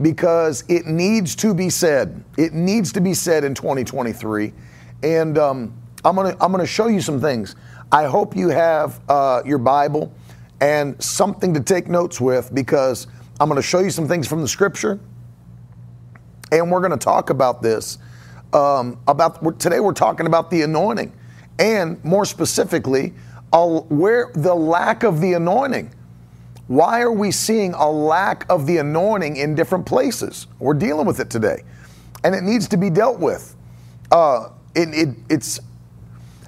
because it needs to be said. It needs to be said in 2023, and um, I'm gonna I'm gonna show you some things. I hope you have uh, your Bible and something to take notes with because I'm gonna show you some things from the Scripture, and we're gonna talk about this. Um, about today, we're talking about the anointing, and more specifically, uh, where the lack of the anointing why are we seeing a lack of the anointing in different places? We're dealing with it today, and it needs to be dealt with. Uh, it, it, it's.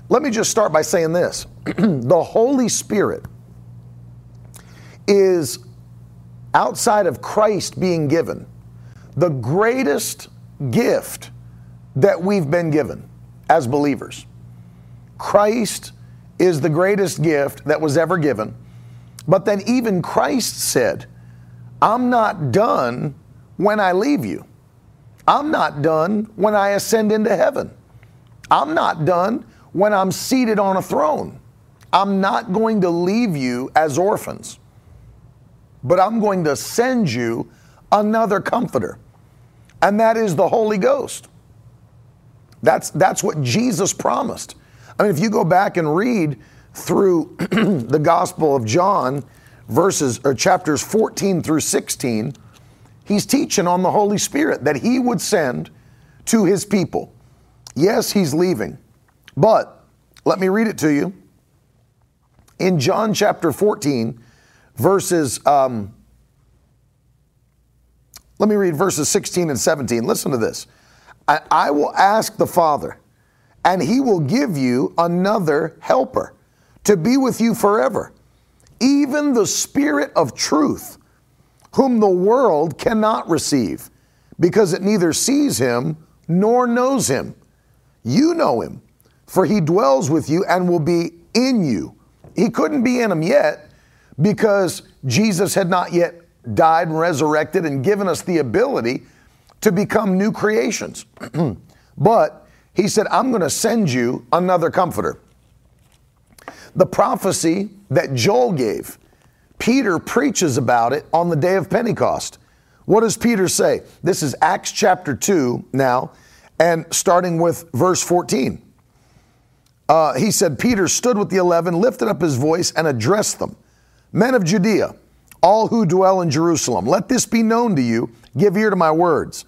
Let me just start by saying this: the Holy Spirit is outside of Christ being given the greatest gift that we've been given as believers. Christ is the greatest gift that was ever given. But then even Christ said, I'm not done when I leave you. I'm not done when I ascend into heaven. I'm not done when I'm seated on a throne. I'm not going to leave you as orphans, but I'm going to send you another comforter, and that is the Holy Ghost. That's, that's what Jesus promised. I mean, if you go back and read through the Gospel of John, verses or chapters 14 through 16, he's teaching on the Holy Spirit that he would send to his people. Yes, he's leaving, but let me read it to you. In John chapter 14, verses, um, let me read verses 16 and 17. Listen to this. I, I will ask the Father, and he will give you another helper to be with you forever, even the Spirit of truth, whom the world cannot receive, because it neither sees him nor knows him. You know him, for he dwells with you and will be in you. He couldn't be in him yet because Jesus had not yet died and resurrected and given us the ability to become new creations. but he said, I'm going to send you another comforter. The prophecy that Joel gave, Peter preaches about it on the day of Pentecost. What does Peter say? This is Acts chapter 2 now, and starting with verse 14. Uh, he said, Peter stood with the eleven, lifted up his voice, and addressed them Men of Judea, all who dwell in Jerusalem, let this be known to you. Give ear to my words.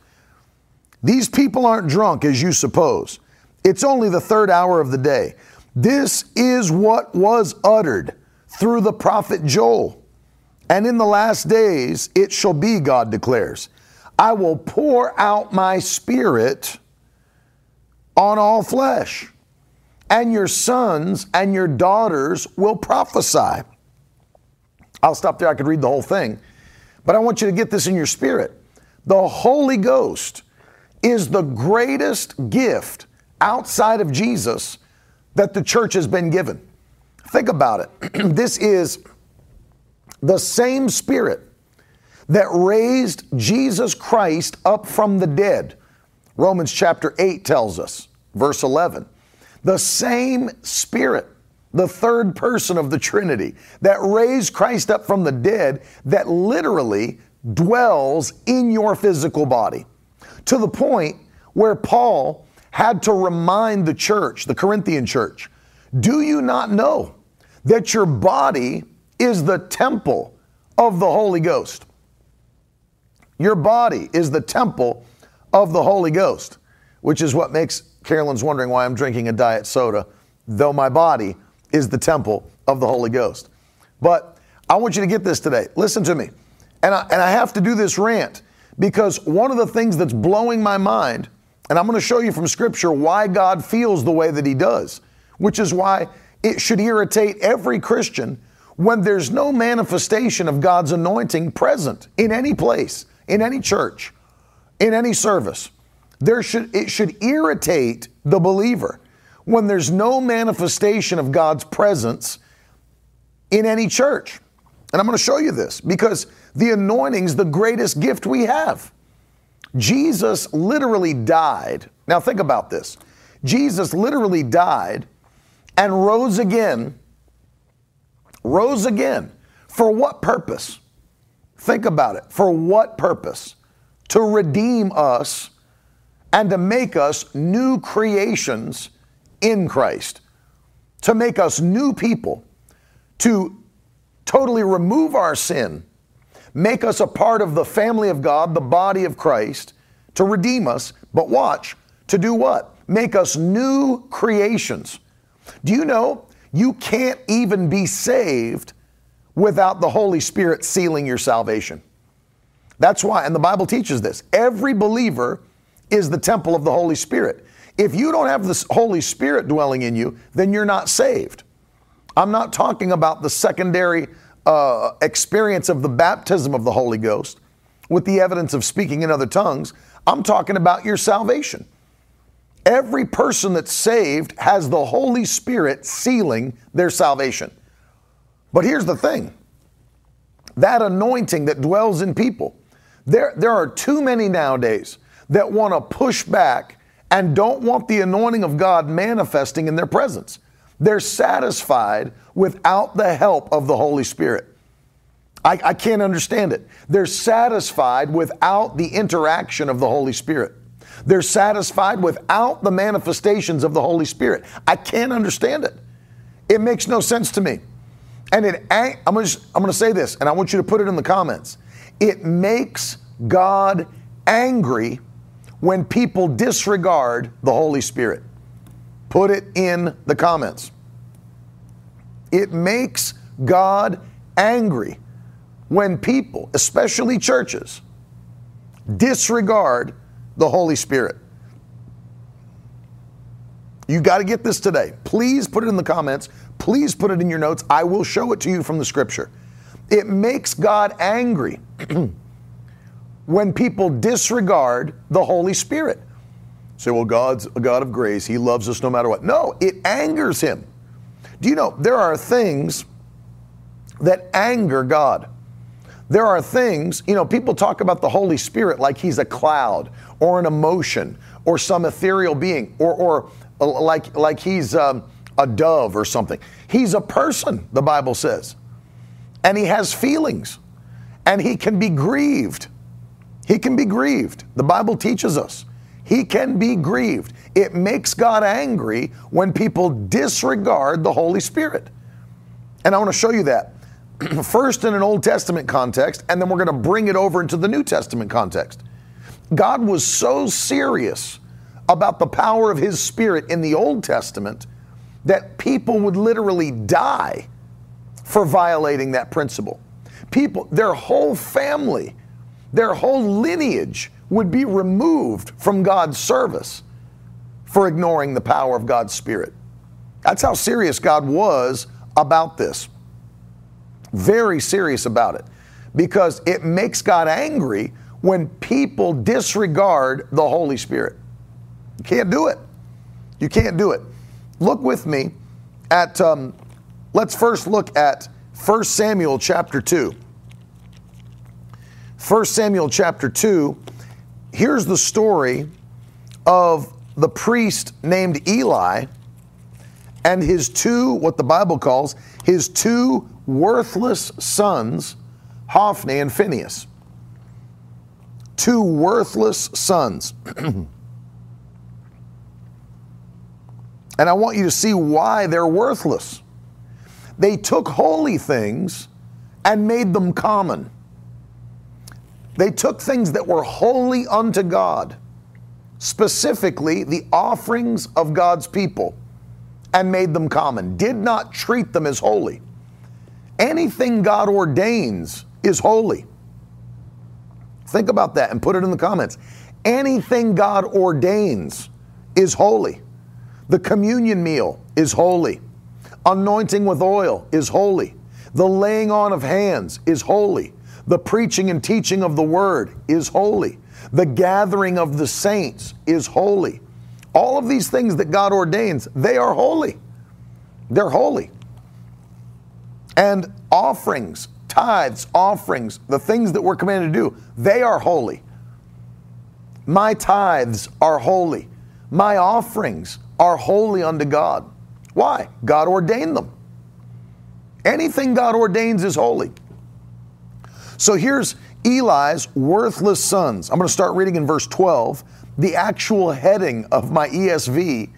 These people aren't drunk as you suppose. It's only the third hour of the day. This is what was uttered through the prophet Joel. And in the last days it shall be, God declares, I will pour out my spirit on all flesh, and your sons and your daughters will prophesy. I'll stop there. I could read the whole thing, but I want you to get this in your spirit. The Holy Ghost is the greatest gift outside of Jesus that the church has been given. Think about it. this is the same spirit that raised Jesus Christ up from the dead. Romans chapter 8 tells us, verse 11. The same spirit, the third person of the Trinity, that raised Christ up from the dead, that literally dwells in your physical body. To the point where Paul had to remind the church, the Corinthian church, do you not know that your body is the temple of the Holy Ghost? Your body is the temple of the Holy Ghost, which is what makes Carolyn's wondering why I'm drinking a diet soda, though my body is the temple of the Holy Ghost. But I want you to get this today. Listen to me. And I, and I have to do this rant because one of the things that's blowing my mind and I'm going to show you from Scripture why God feels the way that He does, which is why it should irritate every Christian when there's no manifestation of God's anointing present in any place, in any church, in any service. There should it should irritate the believer when there's no manifestation of God's presence in any church. And I'm going to show you this because the anointing's the greatest gift we have. Jesus literally died. Now think about this. Jesus literally died and rose again. Rose again. For what purpose? Think about it. For what purpose? To redeem us and to make us new creations in Christ, to make us new people, to totally remove our sin, make us a part of the family of God, the body of Christ, to redeem us. But watch, to do what? Make us new creations. Do you know you can't even be saved without the Holy Spirit sealing your salvation? That's why, and the Bible teaches this every believer is the temple of the Holy Spirit. If you don't have the Holy Spirit dwelling in you, then you're not saved. I'm not talking about the secondary uh, experience of the baptism of the Holy Ghost with the evidence of speaking in other tongues. I'm talking about your salvation. Every person that's saved has the Holy Spirit sealing their salvation. But here's the thing that anointing that dwells in people, there, there are too many nowadays that want to push back and don't want the anointing of God manifesting in their presence. They're satisfied without the help of the Holy Spirit. I, I, can't understand it. They're satisfied without the interaction of the Holy Spirit. They're satisfied without the manifestations of the Holy Spirit. I can't understand it. It makes no sense to me. And it, I'm going to say this, and I want you to put it in the comments. It makes God angry when people disregard the Holy Spirit? Put it in the comments. It makes God angry when people, especially churches, disregard the Holy Spirit. You got to get this today. Please put it in the comments. Please put it in your notes. I will show it to you from the scripture. It makes God angry when people disregard the Holy Spirit. Say, well, God's a God of grace. He loves us no matter what. No, it angers him. Do you know there are things that anger God? There are things, you know, people talk about the Holy Spirit like he's a cloud or an emotion or some ethereal being or, or uh, like, like he's um, a dove or something. He's a person, the Bible says, and he has feelings and he can be grieved he can be grieved. The Bible teaches us. He can be grieved. It makes God angry when people disregard the Holy Spirit. And I want to show you that. First in an Old Testament context, and then we're going to bring it over into the New Testament context. God was so serious about the power of His Spirit in the Old Testament that people would literally die for violating that principle. People, their whole family their whole lineage would be removed from God's service for ignoring the power of God's Spirit. That's how serious God was about this. Very serious about it. Because it makes God angry when people disregard the Holy Spirit. You can't do it. You can't do it. Look with me at, um, let's first look at 1 Samuel chapter 2. 1 Samuel chapter 2, here's the story of the priest named Eli and his two, what the Bible calls, his two worthless sons, Hophni and Phinehas. Two worthless sons. and I want you to see why they're worthless. They took holy things and made them common. They took things that were holy unto God, specifically the offerings of God's people, and made them common, did not treat them as holy. Anything God ordains is holy. Think about that and put it in the comments. Anything God ordains is holy. The communion meal is holy. Anointing with oil is holy. The laying on of hands is holy. The preaching and teaching of the word is holy. The gathering of the saints is holy. All of these things that God ordains, they are holy. They're holy. And offerings, tithes, offerings, the things that we're commanded to do, they are holy. My tithes are holy. My offerings are holy unto God. Why? God ordained them. Anything God ordains is holy. So here's Eli's worthless sons. I'm going to start reading in verse 12. The actual heading of my ESV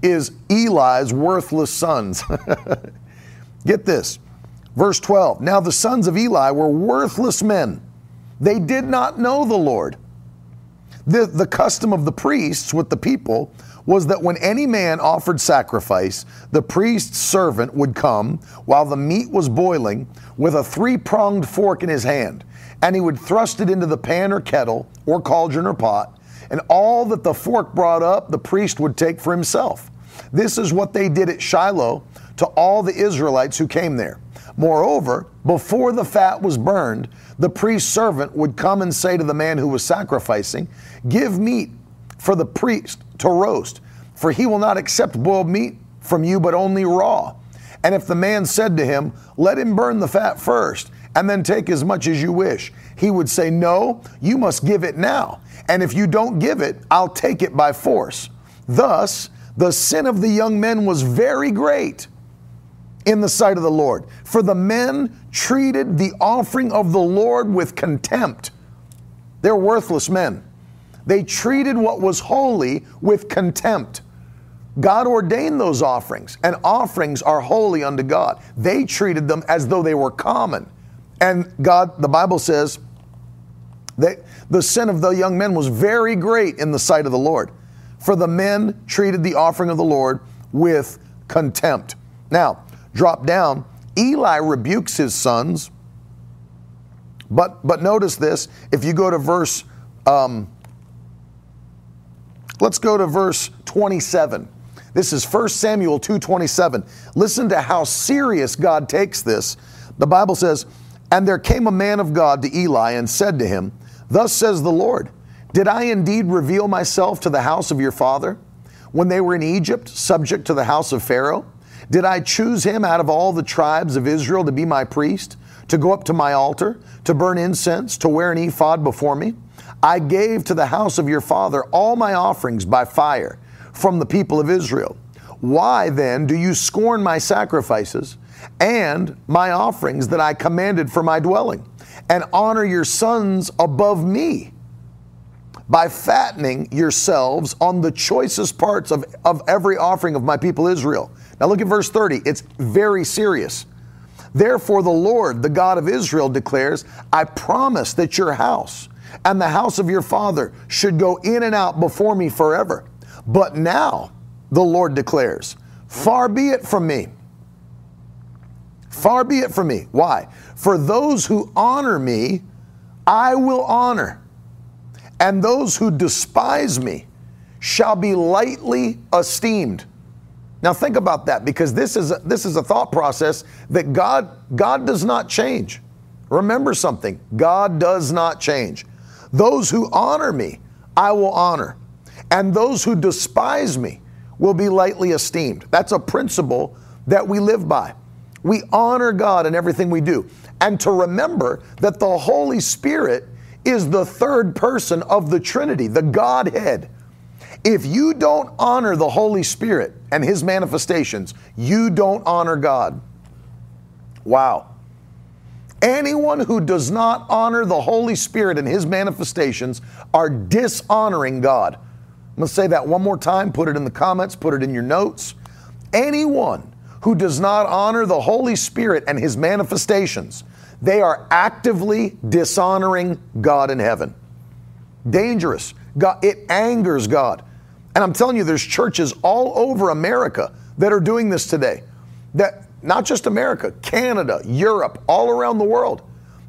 is Eli's worthless sons. Get this. Verse 12. Now the sons of Eli were worthless men. They did not know the Lord. The, the custom of the priests with the people was that when any man offered sacrifice, the priest's servant would come while the meat was boiling with a three pronged fork in his hand, and he would thrust it into the pan or kettle or cauldron or pot, and all that the fork brought up, the priest would take for himself. This is what they did at Shiloh to all the Israelites who came there. Moreover, before the fat was burned, the priest's servant would come and say to the man who was sacrificing, Give meat for the priest to roast, for he will not accept boiled meat from you, but only raw. And if the man said to him, Let him burn the fat first, and then take as much as you wish, he would say, No, you must give it now. And if you don't give it, I'll take it by force. Thus, the sin of the young men was very great in the sight of the Lord. For the men treated the offering of the Lord with contempt. They're worthless men. They treated what was holy with contempt. God ordained those offerings, and offerings are holy unto God. They treated them as though they were common. And God, the Bible says, that the sin of the young men was very great in the sight of the Lord. For the men treated the offering of the Lord with contempt. Now, drop down. Eli rebukes his sons. But, but notice this if you go to verse um, Let's go to verse 27. This is 1 Samuel 2:27. Listen to how serious God takes this. The Bible says, "And there came a man of God to Eli and said to him, Thus says the Lord, Did I indeed reveal myself to the house of your father when they were in Egypt, subject to the house of Pharaoh? Did I choose him out of all the tribes of Israel to be my priest, to go up to my altar, to burn incense, to wear an ephod before me?" I gave to the house of your father all my offerings by fire from the people of Israel. Why then do you scorn my sacrifices and my offerings that I commanded for my dwelling, and honor your sons above me? By fattening yourselves on the choicest parts of, of every offering of my people Israel. Now look at verse 30. It's very serious. Therefore, the Lord, the God of Israel, declares, I promise that your house and the house of your father should go in and out before me forever. But now, the Lord declares, far be it from me. Far be it from me. Why? For those who honor me, I will honor, and those who despise me shall be lightly esteemed. Now think about that because this is a, this is a thought process that God God does not change. Remember something, God does not change. Those who honor me, I will honor, and those who despise me will be lightly esteemed. That's a principle that we live by. We honor God in everything we do. And to remember that the Holy Spirit is the third person of the Trinity, the Godhead. If you don't honor the Holy Spirit and His manifestations, you don't honor God. Wow. Anyone who does not honor the Holy Spirit and His manifestations are dishonoring God. I'm going to say that one more time. Put it in the comments, put it in your notes. Anyone who does not honor the Holy Spirit and His manifestations, they are actively dishonoring God in heaven. Dangerous. God, it angers God. And I'm telling you, there's churches all over America that are doing this today. That not just America, Canada, Europe, all around the world,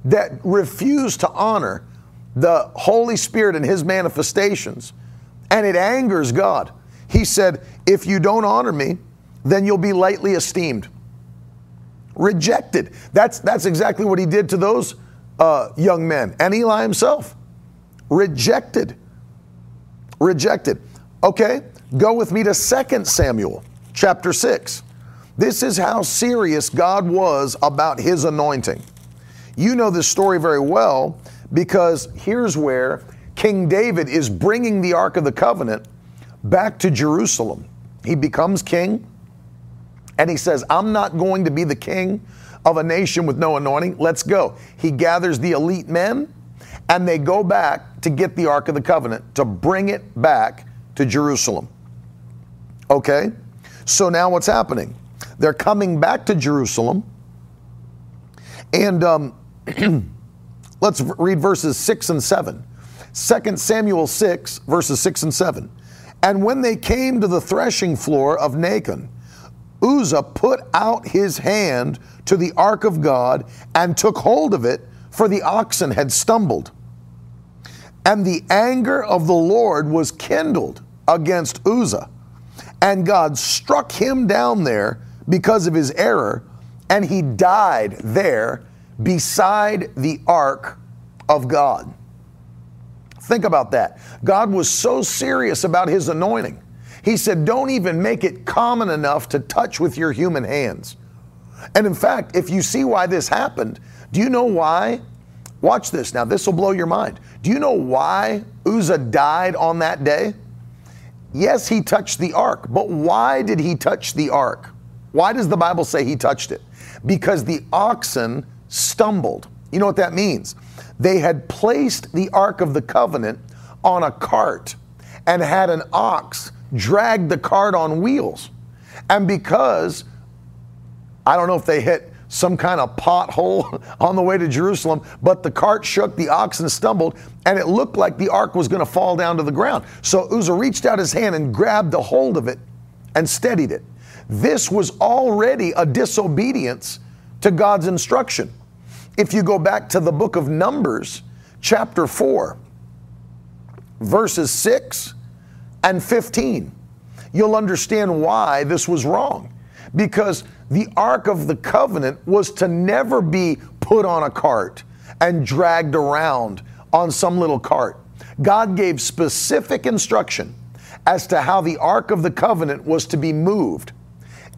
that refuse to honor the Holy Spirit and His manifestations. And it angers God. He said, If you don't honor me, then you'll be lightly esteemed. Rejected. That's, that's exactly what He did to those uh, young men and Eli himself. rejected. Rejected. Okay, go with me to 2 Samuel chapter 6. This is how serious God was about his anointing. You know this story very well because here's where King David is bringing the Ark of the Covenant back to Jerusalem. He becomes king and he says, I'm not going to be the king of a nation with no anointing. Let's go. He gathers the elite men and they go back to get the Ark of the Covenant to bring it back to Jerusalem. Okay? So now what's happening? They're coming back to Jerusalem. And um, let's read verses 6 and 7. 2 Samuel 6, verses 6 and 7. And when they came to the threshing floor of Nacon, Uzzah put out his hand to the ark of God and took hold of it, for the oxen had stumbled. And the anger of the Lord was kindled against Uzzah, and God struck him down there because of his error, and he died there beside the ark of God. Think about that. God was so serious about his anointing. He said, Don't even make it common enough to touch with your human hands. And in fact, if you see why this happened, do you know why? Watch this now, this will blow your mind. Do you know why Uzzah died on that day? Yes, he touched the ark, but why did he touch the ark? Why does the Bible say he touched it? Because the oxen stumbled. You know what that means? They had placed the Ark of the Covenant on a cart and had an ox drag the cart on wheels. And because, I don't know if they hit some kind of pothole on the way to Jerusalem, but the cart shook, the oxen stumbled, and it looked like the ark was going to fall down to the ground. So Uzzah reached out his hand and grabbed a hold of it and steadied it. This was already a disobedience to God's instruction. If you go back to the book of Numbers, chapter 4, verses 6 and 15, you'll understand why this was wrong. Because the Ark of the Covenant was to never be put on a cart and dragged around on some little cart. God gave specific instruction as to how the Ark of the Covenant was to be moved.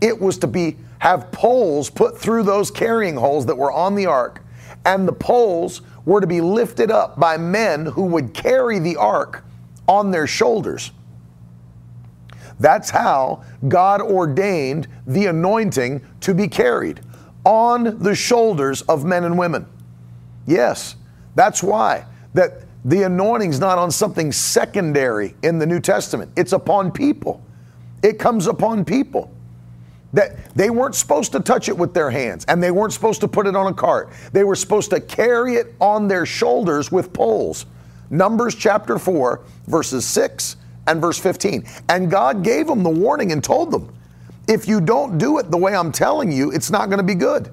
It was to be have poles put through those carrying holes that were on the ark, and the poles were to be lifted up by men who would carry the ark on their shoulders. That's how God ordained the anointing to be carried on the shoulders of men and women. Yes, that's why that the anointing's not on something secondary in the New Testament. It's upon people. It comes upon people. That they weren't supposed to touch it with their hands and they weren't supposed to put it on a cart. They were supposed to carry it on their shoulders with poles. Numbers chapter 4, verses 6 and verse 15. And God gave them the warning and told them, if you don't do it the way I'm telling you, it's not going to be good.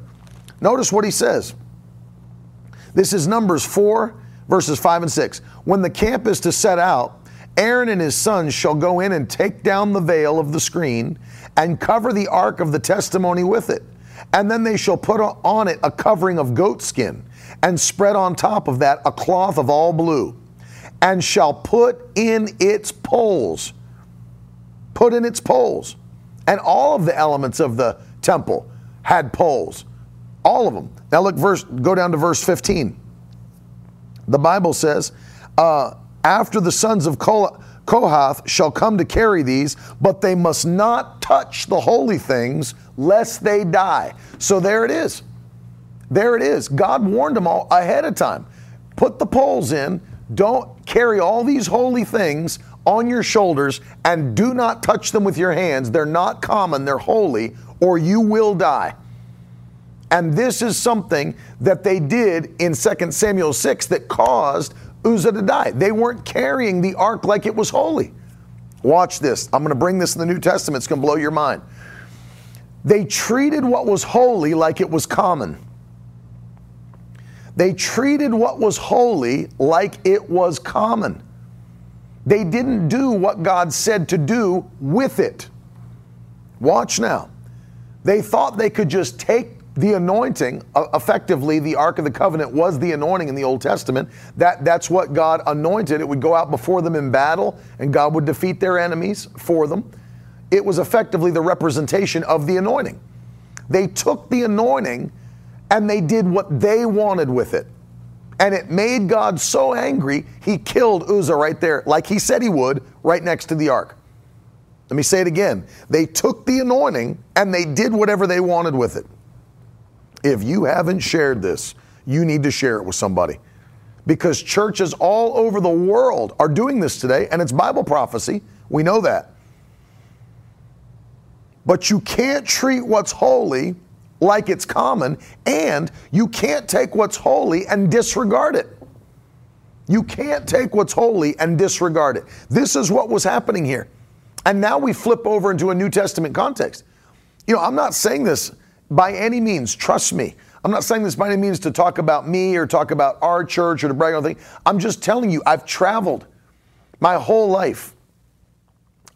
Notice what he says. This is Numbers 4, verses 5 and 6. When the camp is to set out, Aaron and his sons shall go in and take down the veil of the screen and cover the ark of the testimony with it. And then they shall put on it a covering of goat skin and spread on top of that a cloth of all blue and shall put in its poles. Put in its poles. And all of the elements of the temple had poles. All of them. Now look, verse, go down to verse 15. The Bible says, uh, after the sons of Kohath shall come to carry these, but they must not touch the holy things lest they die. So there it is. There it is. God warned them all ahead of time. Put the poles in. Don't carry all these holy things on your shoulders and do not touch them with your hands. They're not common, they're holy, or you will die. And this is something that they did in 2 Samuel 6 that caused Uzzah to die. They weren't carrying the ark like it was holy. Watch this. I'm going to bring this in the New Testament. It's going to blow your mind. They treated what was holy like it was common. They treated what was holy like it was common. They didn't do what God said to do with it. Watch now. They thought they could just take the anointing, uh, effectively, the Ark of the Covenant was the anointing in the Old Testament. That, that's what God anointed. It would go out before them in battle, and God would defeat their enemies for them. It was effectively the representation of the anointing. They took the anointing and they did what they wanted with it. And it made God so angry, he killed Uzzah right there, like he said he would, right next to the ark. Let me say it again. They took the anointing and they did whatever they wanted with it. If you haven't shared this, you need to share it with somebody. Because churches all over the world are doing this today, and it's Bible prophecy. We know that. But you can't treat what's holy like it's common, and you can't take what's holy and disregard it. You can't take what's holy and disregard it. This is what was happening here. And now we flip over into a New Testament context. You know, I'm not saying this by any means, trust me. I'm not saying this by any means to talk about me or talk about our church or to brag on anything. I'm just telling you, I've traveled my whole life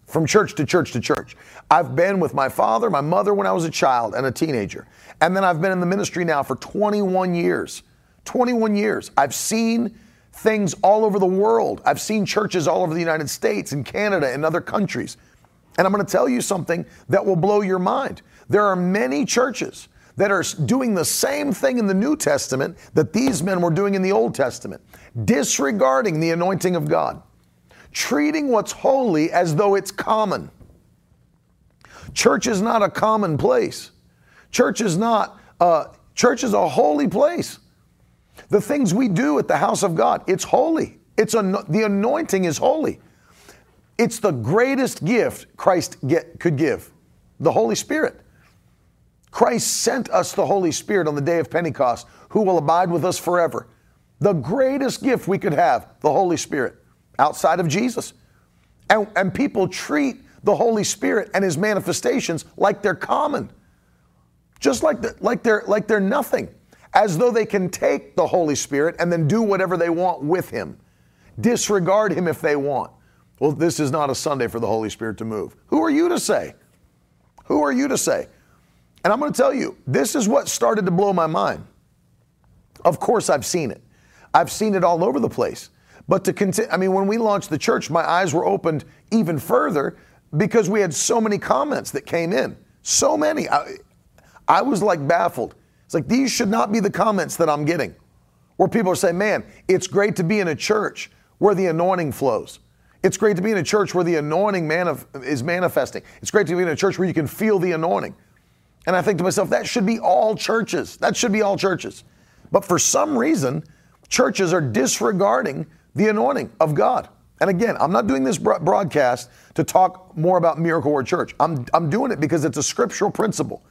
from church to church to church. I've been with my father, my mother when I was a child and a teenager. And then I've been in the ministry now for 21 years. 21 years. I've seen things all over the world. I've seen churches all over the United States and Canada and other countries. And I'm going to tell you something that will blow your mind. There are many churches that are doing the same thing in the New Testament that these men were doing in the Old Testament, disregarding the anointing of God, treating what's holy as though it's common. Church is not a common place. Church is not, uh, church is a holy place. The things we do at the house of God, it's holy. It's a, the anointing is holy. It's the greatest gift Christ get, could give, the Holy Spirit. Christ sent us the Holy Spirit on the day of Pentecost, who will abide with us forever. The greatest gift we could have, the Holy Spirit, outside of Jesus. And, and people treat the Holy Spirit and his manifestations like they're common, just like, the, like, they're, like they're nothing, as though they can take the Holy Spirit and then do whatever they want with him, disregard him if they want. Well, this is not a Sunday for the Holy Spirit to move. Who are you to say? Who are you to say? And I'm going to tell you, this is what started to blow my mind. Of course, I've seen it. I've seen it all over the place. But to continue, I mean, when we launched the church, my eyes were opened even further because we had so many comments that came in. So many. I, I was like baffled. It's like, these should not be the comments that I'm getting. Where people are saying, man, it's great to be in a church where the anointing flows. It's great to be in a church where the anointing manif- is manifesting. It's great to be in a church where you can feel the anointing. And I think to myself, that should be all churches. That should be all churches. But for some reason, churches are disregarding the anointing of God. And again, I'm not doing this broadcast to talk more about Miracle Word Church. I'm, I'm doing it because it's a scriptural principle.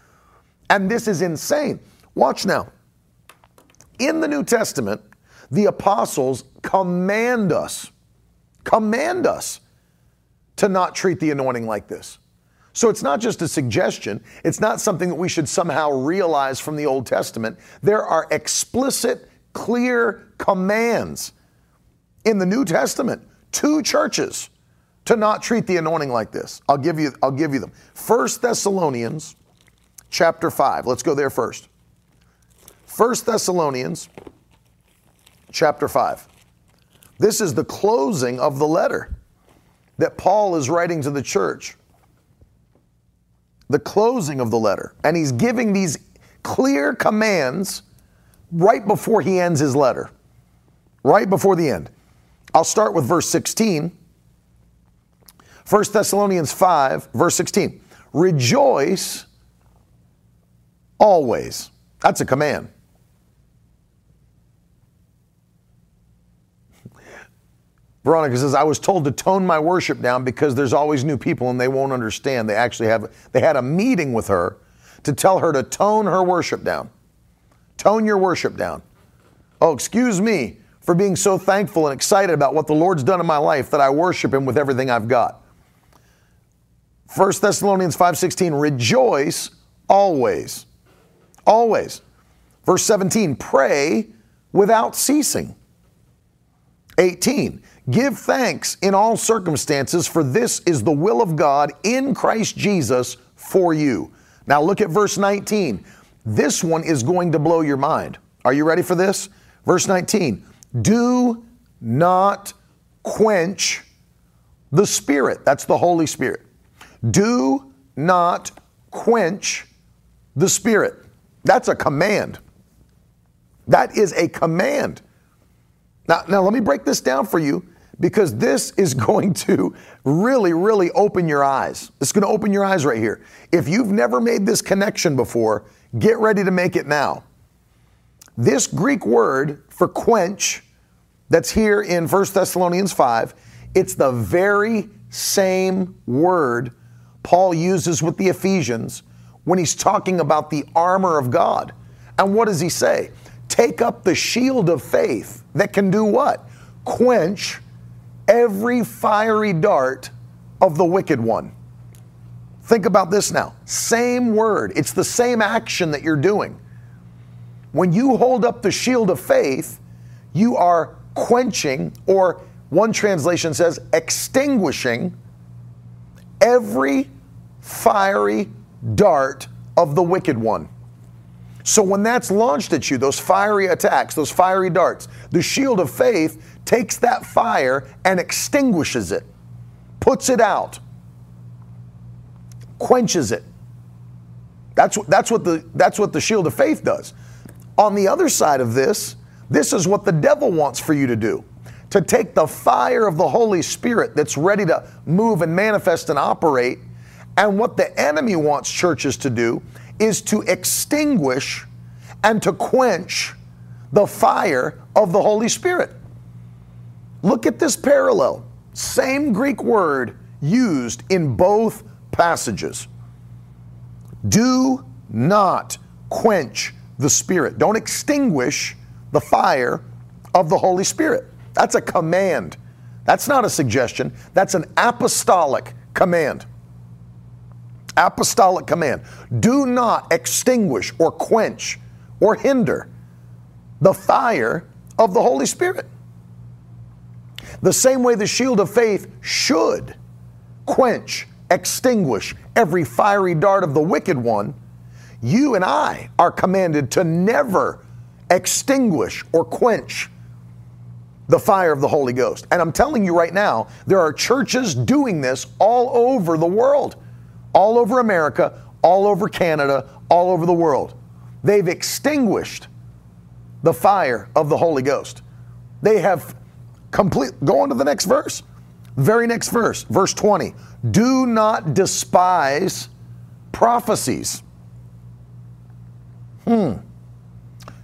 And this is insane. Watch now. In the New Testament, the apostles command us, command us to not treat the anointing like this. So it's not just a suggestion. It's not something that we should somehow realize from the Old Testament. There are explicit, clear commands in the New Testament to churches to not treat the anointing like this. I'll give you, I'll give you them. First Thessalonians chapter 5. Let's go there first. First Thessalonians chapter 5. This is the closing of the letter that Paul is writing to the church the closing of the letter. And he's giving these clear commands right before he ends his letter, right before the end. I'll start with verse 16. 1 Thessalonians 5, verse 16. Rejoice always. That's a command. Veronica says, I was told to tone my worship down because there's always new people and they won't understand. They actually have, they had a meeting with her to tell her to tone her worship down. Tone your worship down. Oh, excuse me for being so thankful and excited about what the Lord's done in my life that I worship Him with everything I've got. 1 Thessalonians 5:16 rejoice always always verse 17 pray without ceasing 18 Give thanks in all circumstances, for this is the will of God in Christ Jesus for you. Now look at verse 19. This one is going to blow your mind. Are you ready for this? Verse 19 Do not quench the Spirit. That's the Holy Spirit. Do not quench the Spirit. That's a command. That is a command. Now, now let me break this down for you because this is going to really, really open your eyes. It's going to open your eyes right here. If you've never made this connection before, get ready to make it now. This Greek word for quench that's here in 1 Thessalonians 5, it's the very same word Paul uses with the Ephesians when he's talking about the armor of God. And what does he say? Take up the shield of faith that can do what? Quench every fiery dart of the wicked one. Think about this now. Same word, it's the same action that you're doing. When you hold up the shield of faith, you are quenching, or one translation says, extinguishing every fiery dart of the wicked one. So when that's launched at you, those fiery attacks, those fiery darts, the shield of faith takes that fire and extinguishes it, puts it out, quenches it. That's, that's, what the, that's what the shield of faith does. On the other side of this, this is what the devil wants for you to do to take the fire of the Holy Spirit that's ready to move and manifest and operate and what the enemy wants churches to do is to extinguish and to quench the fire of the Holy Spirit. Look at this parallel. Same Greek word used in both passages. Do not quench the Spirit. Don't extinguish the fire of the Holy Spirit. That's a command. That's not a suggestion. That's an apostolic command apostolic command do not extinguish or quench or hinder the fire of the Holy Spirit. The same way the shield of faith should quench, extinguish every fiery dart of the wicked one, you and I are commanded to never extinguish or quench the fire of the Holy Ghost. And I'm telling you right now, there are churches doing this all over the world all over America, all over Canada, all over the world. They've extinguished the fire of the Holy Ghost. They have complete, go on to the next verse. Very next verse, verse 20. Do not despise prophecies. Hmm.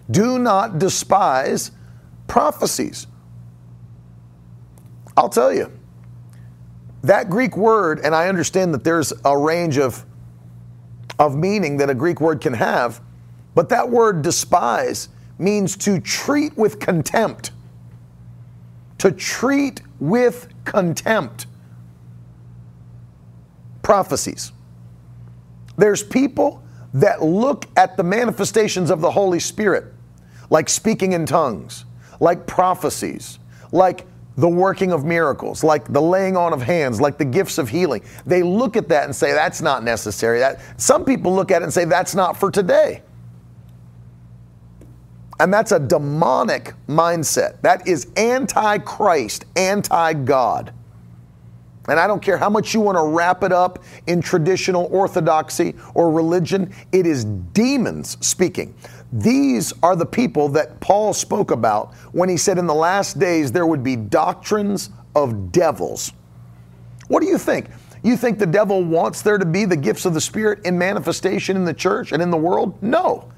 Do not despise prophecies. I'll tell you, that Greek word, and I understand that there's a range of, of meaning that a Greek word can have, but that word despise means to treat with contempt. To treat with contempt. Prophecies. There's people that look at the manifestations of the Holy Spirit, like speaking in tongues, like prophecies, like the working of miracles, like the laying on of hands, like the gifts of healing. They look at that and say that's not necessary. That some people look at it and say that's not for today. And that's a demonic mindset. That is anti-Christ, anti-God. And I don't care how much you want to wrap it up in traditional orthodoxy or religion, it is demons speaking. These are the people that Paul spoke about when he said in the last days there would be doctrines of devils. What do you think? You think the devil wants there to be the gifts of the Spirit in manifestation in the church and in the world? No.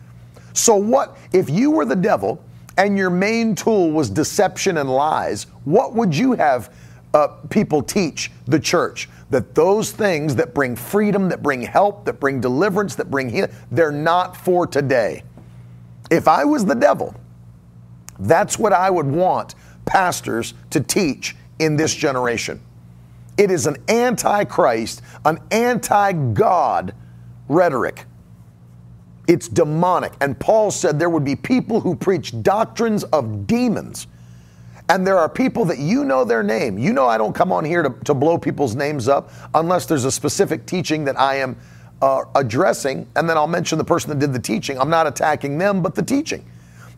So, what if you were the devil and your main tool was deception and lies? What would you have uh, people teach the church? That those things that bring freedom, that bring help, that bring deliverance, that bring healing, they're not for today. If I was the devil, that's what I would want pastors to teach in this generation. It is an anti-Christ, an anti-God rhetoric. It's demonic. And Paul said there would be people who preach doctrines of demons. And there are people that you know their name. You know, I don't come on here to, to blow people's names up unless there's a specific teaching that I am uh, addressing, and then I'll mention the person that did the teaching. I'm not attacking them, but the teaching.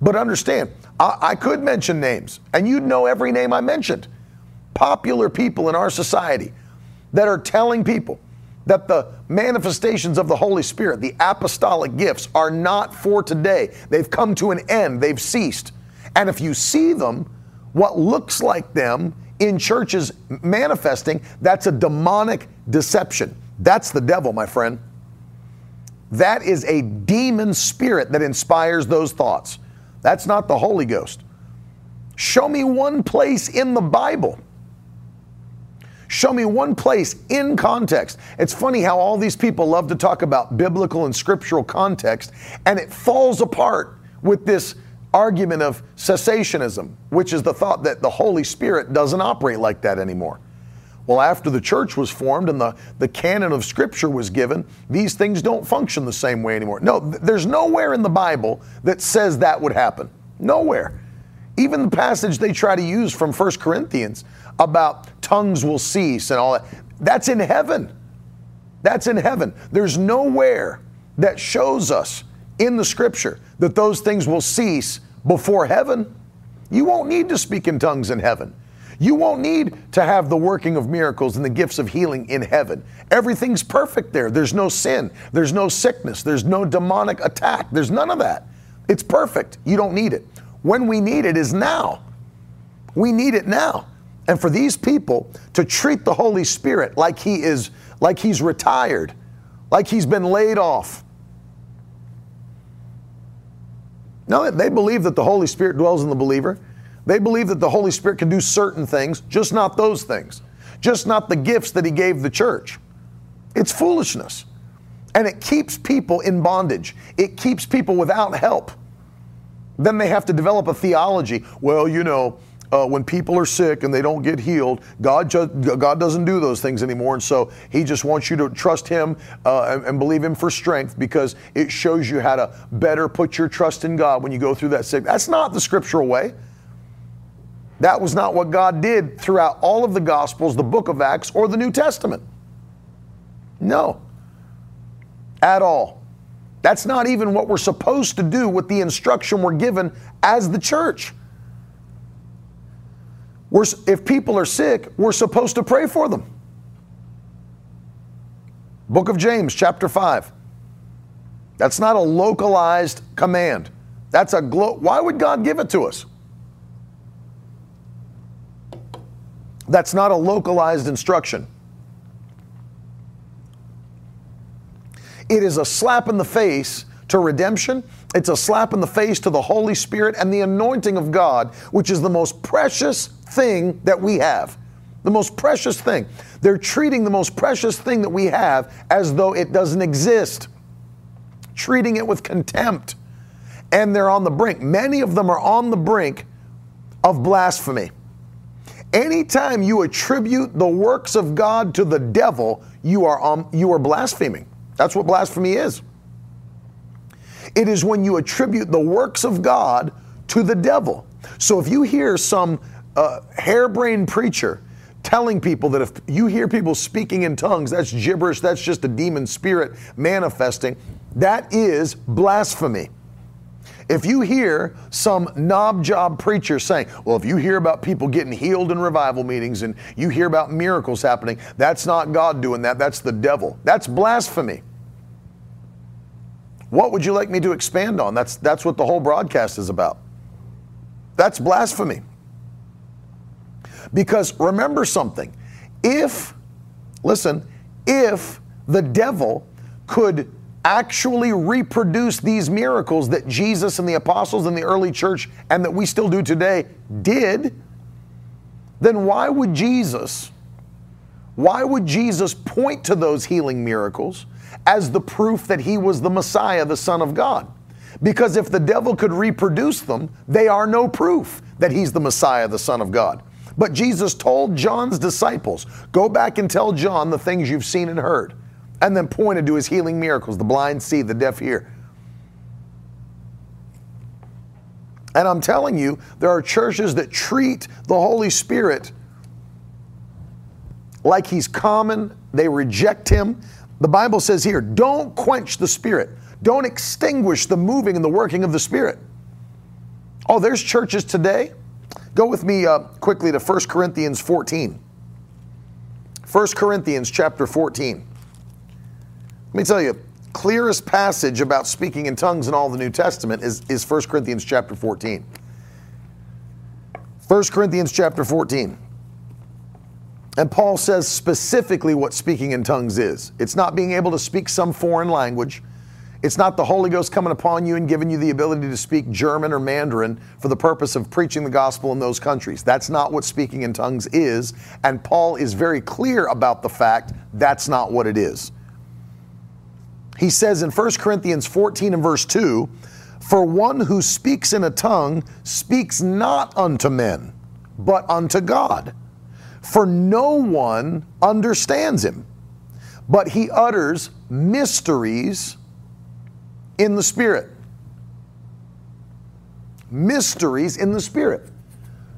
But understand, I, I could mention names, and you'd know every name I mentioned. Popular people in our society that are telling people that the manifestations of the Holy Spirit, the apostolic gifts, are not for today. They've come to an end, they've ceased. And if you see them, what looks like them in churches manifesting, that's a demonic deception. That's the devil, my friend. That is a demon spirit that inspires those thoughts. That's not the Holy Ghost. Show me one place in the Bible. Show me one place in context. It's funny how all these people love to talk about biblical and scriptural context, and it falls apart with this argument of cessationism, which is the thought that the Holy Spirit doesn't operate like that anymore. Well, after the church was formed and the, the canon of Scripture was given, these things don't function the same way anymore. No, there's nowhere in the Bible that says that would happen. Nowhere. Even the passage they try to use from 1 Corinthians about tongues will cease and all that, that's in heaven. That's in heaven. There's nowhere that shows us in the scripture that those things will cease before heaven. You won't need to speak in tongues in heaven. You won't need to have the working of miracles and the gifts of healing in heaven. Everything's perfect there. There's no sin, there's no sickness, there's no demonic attack, there's none of that. It's perfect. You don't need it. When we need it is now. We need it now. And for these people to treat the Holy Spirit like he is like he's retired, like he's been laid off, No, they believe that the Holy Spirit dwells in the believer. They believe that the Holy Spirit can do certain things, just not those things, just not the gifts that He gave the church. It's foolishness. And it keeps people in bondage, it keeps people without help. Then they have to develop a theology. Well, you know, uh, when people are sick and they don't get healed, God ju- God doesn't do those things anymore, and so He just wants you to trust Him uh, and, and, believe Him for strength because it shows you how to better put your trust in God when you go through that sick. That's not the scriptural way. That was not what God did throughout all of the Gospels, the Book of Acts, or the New Testament. No, at all. That's not even what we're supposed to do with the instruction we're given as the church. We're, if people are sick, we're supposed to pray for them. Book of James, chapter 5. That's not a localized command. That's a glo- why would God give it to us? That's not a localized instruction. It is a slap in the face to redemption. It's a slap in the face to the Holy Spirit and the anointing of God, which is the most precious thing that we have. The most precious thing. They're treating the most precious thing that we have as though it doesn't exist, treating it with contempt. And they're on the brink. Many of them are on the brink of blasphemy. Anytime you attribute the works of God to the devil, you are, um, you are blaspheming. That's what blasphemy is. It is when you attribute the works of God to the devil. So if you hear some uh, harebrained preacher telling people that if you hear people speaking in tongues, that's gibberish, that's just a demon spirit manifesting, that is blasphemy. If you hear some knob job preacher saying, well, if you hear about people getting healed in revival meetings and you hear about miracles happening, that's not God doing that, that's the devil. That's blasphemy. What would you like me to expand on? That's, that's what the whole broadcast is about. That's blasphemy. Because remember something if, listen, if the devil could actually reproduce these miracles that Jesus and the apostles and the early church and that we still do today did, then why would Jesus, why would Jesus point to those healing miracles as the proof that he was the Messiah, the Son of God? Because if the devil could reproduce them, they are no proof that he's the Messiah, the Son of God. But Jesus told John's disciples, Go back and tell John the things you've seen and heard. And then pointed to his healing miracles the blind see, the deaf hear. And I'm telling you, there are churches that treat the Holy Spirit like he's common. They reject him. The Bible says here, don't quench the Spirit. Don't extinguish the moving and the working of the Spirit. Oh, there's churches today. Go with me uh, quickly to 1 Corinthians 14. 1 Corinthians chapter 14. Let me tell you, clearest passage about speaking in tongues in all the New Testament is, is 1 Corinthians chapter 14. 1 Corinthians chapter 14. And Paul says specifically what speaking in tongues is. It's not being able to speak some foreign language. It's not the Holy Ghost coming upon you and giving you the ability to speak German or Mandarin for the purpose of preaching the gospel in those countries. That's not what speaking in tongues is. And Paul is very clear about the fact that's not what it is. He says in 1 Corinthians 14 and verse 2 For one who speaks in a tongue speaks not unto men, but unto God. For no one understands him, but he utters mysteries in the Spirit. Mysteries in the Spirit.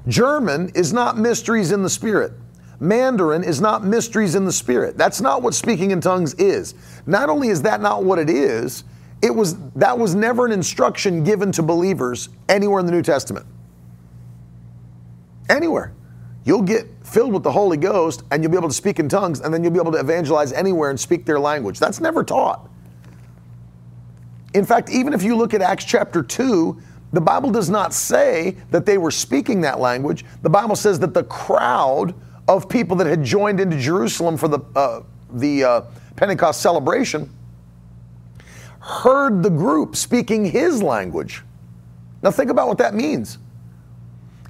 German is not mysteries in the Spirit. Mandarin is not mysteries in the Spirit. That's not what speaking in tongues is. Not only is that not what it is, it was that was never an instruction given to believers anywhere in the New Testament. Anywhere. You'll get filled with the Holy Ghost and you'll be able to speak in tongues and then you'll be able to evangelize anywhere and speak their language. That's never taught. In fact, even if you look at Acts chapter 2, the Bible does not say that they were speaking that language. The Bible says that the crowd of people that had joined into Jerusalem for the, uh, the uh, Pentecost celebration heard the group speaking his language. Now, think about what that means.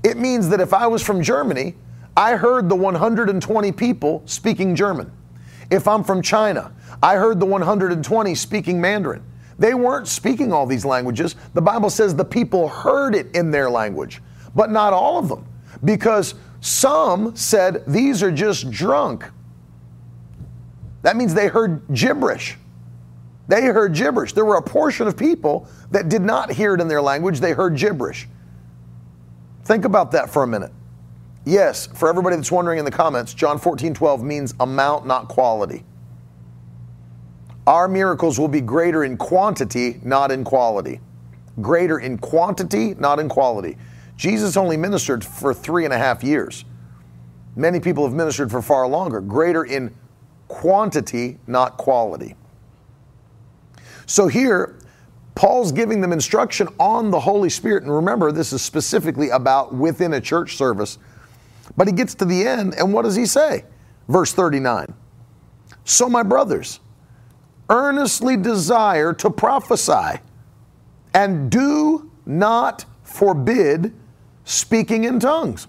It means that if I was from Germany, I heard the 120 people speaking German. If I'm from China, I heard the 120 speaking Mandarin. They weren't speaking all these languages. The Bible says the people heard it in their language, but not all of them, because some said these are just drunk. That means they heard gibberish. They heard gibberish. There were a portion of people that did not hear it in their language, they heard gibberish. Think about that for a minute. Yes, for everybody that's wondering in the comments, John 14, 12 means amount, not quality. Our miracles will be greater in quantity, not in quality. Greater in quantity, not in quality. Jesus only ministered for three and a half years. Many people have ministered for far longer. Greater in quantity, not quality. So here, Paul's giving them instruction on the Holy Spirit. And remember, this is specifically about within a church service. But he gets to the end, and what does he say? Verse 39 So, my brothers, earnestly desire to prophesy, and do not forbid speaking in tongues.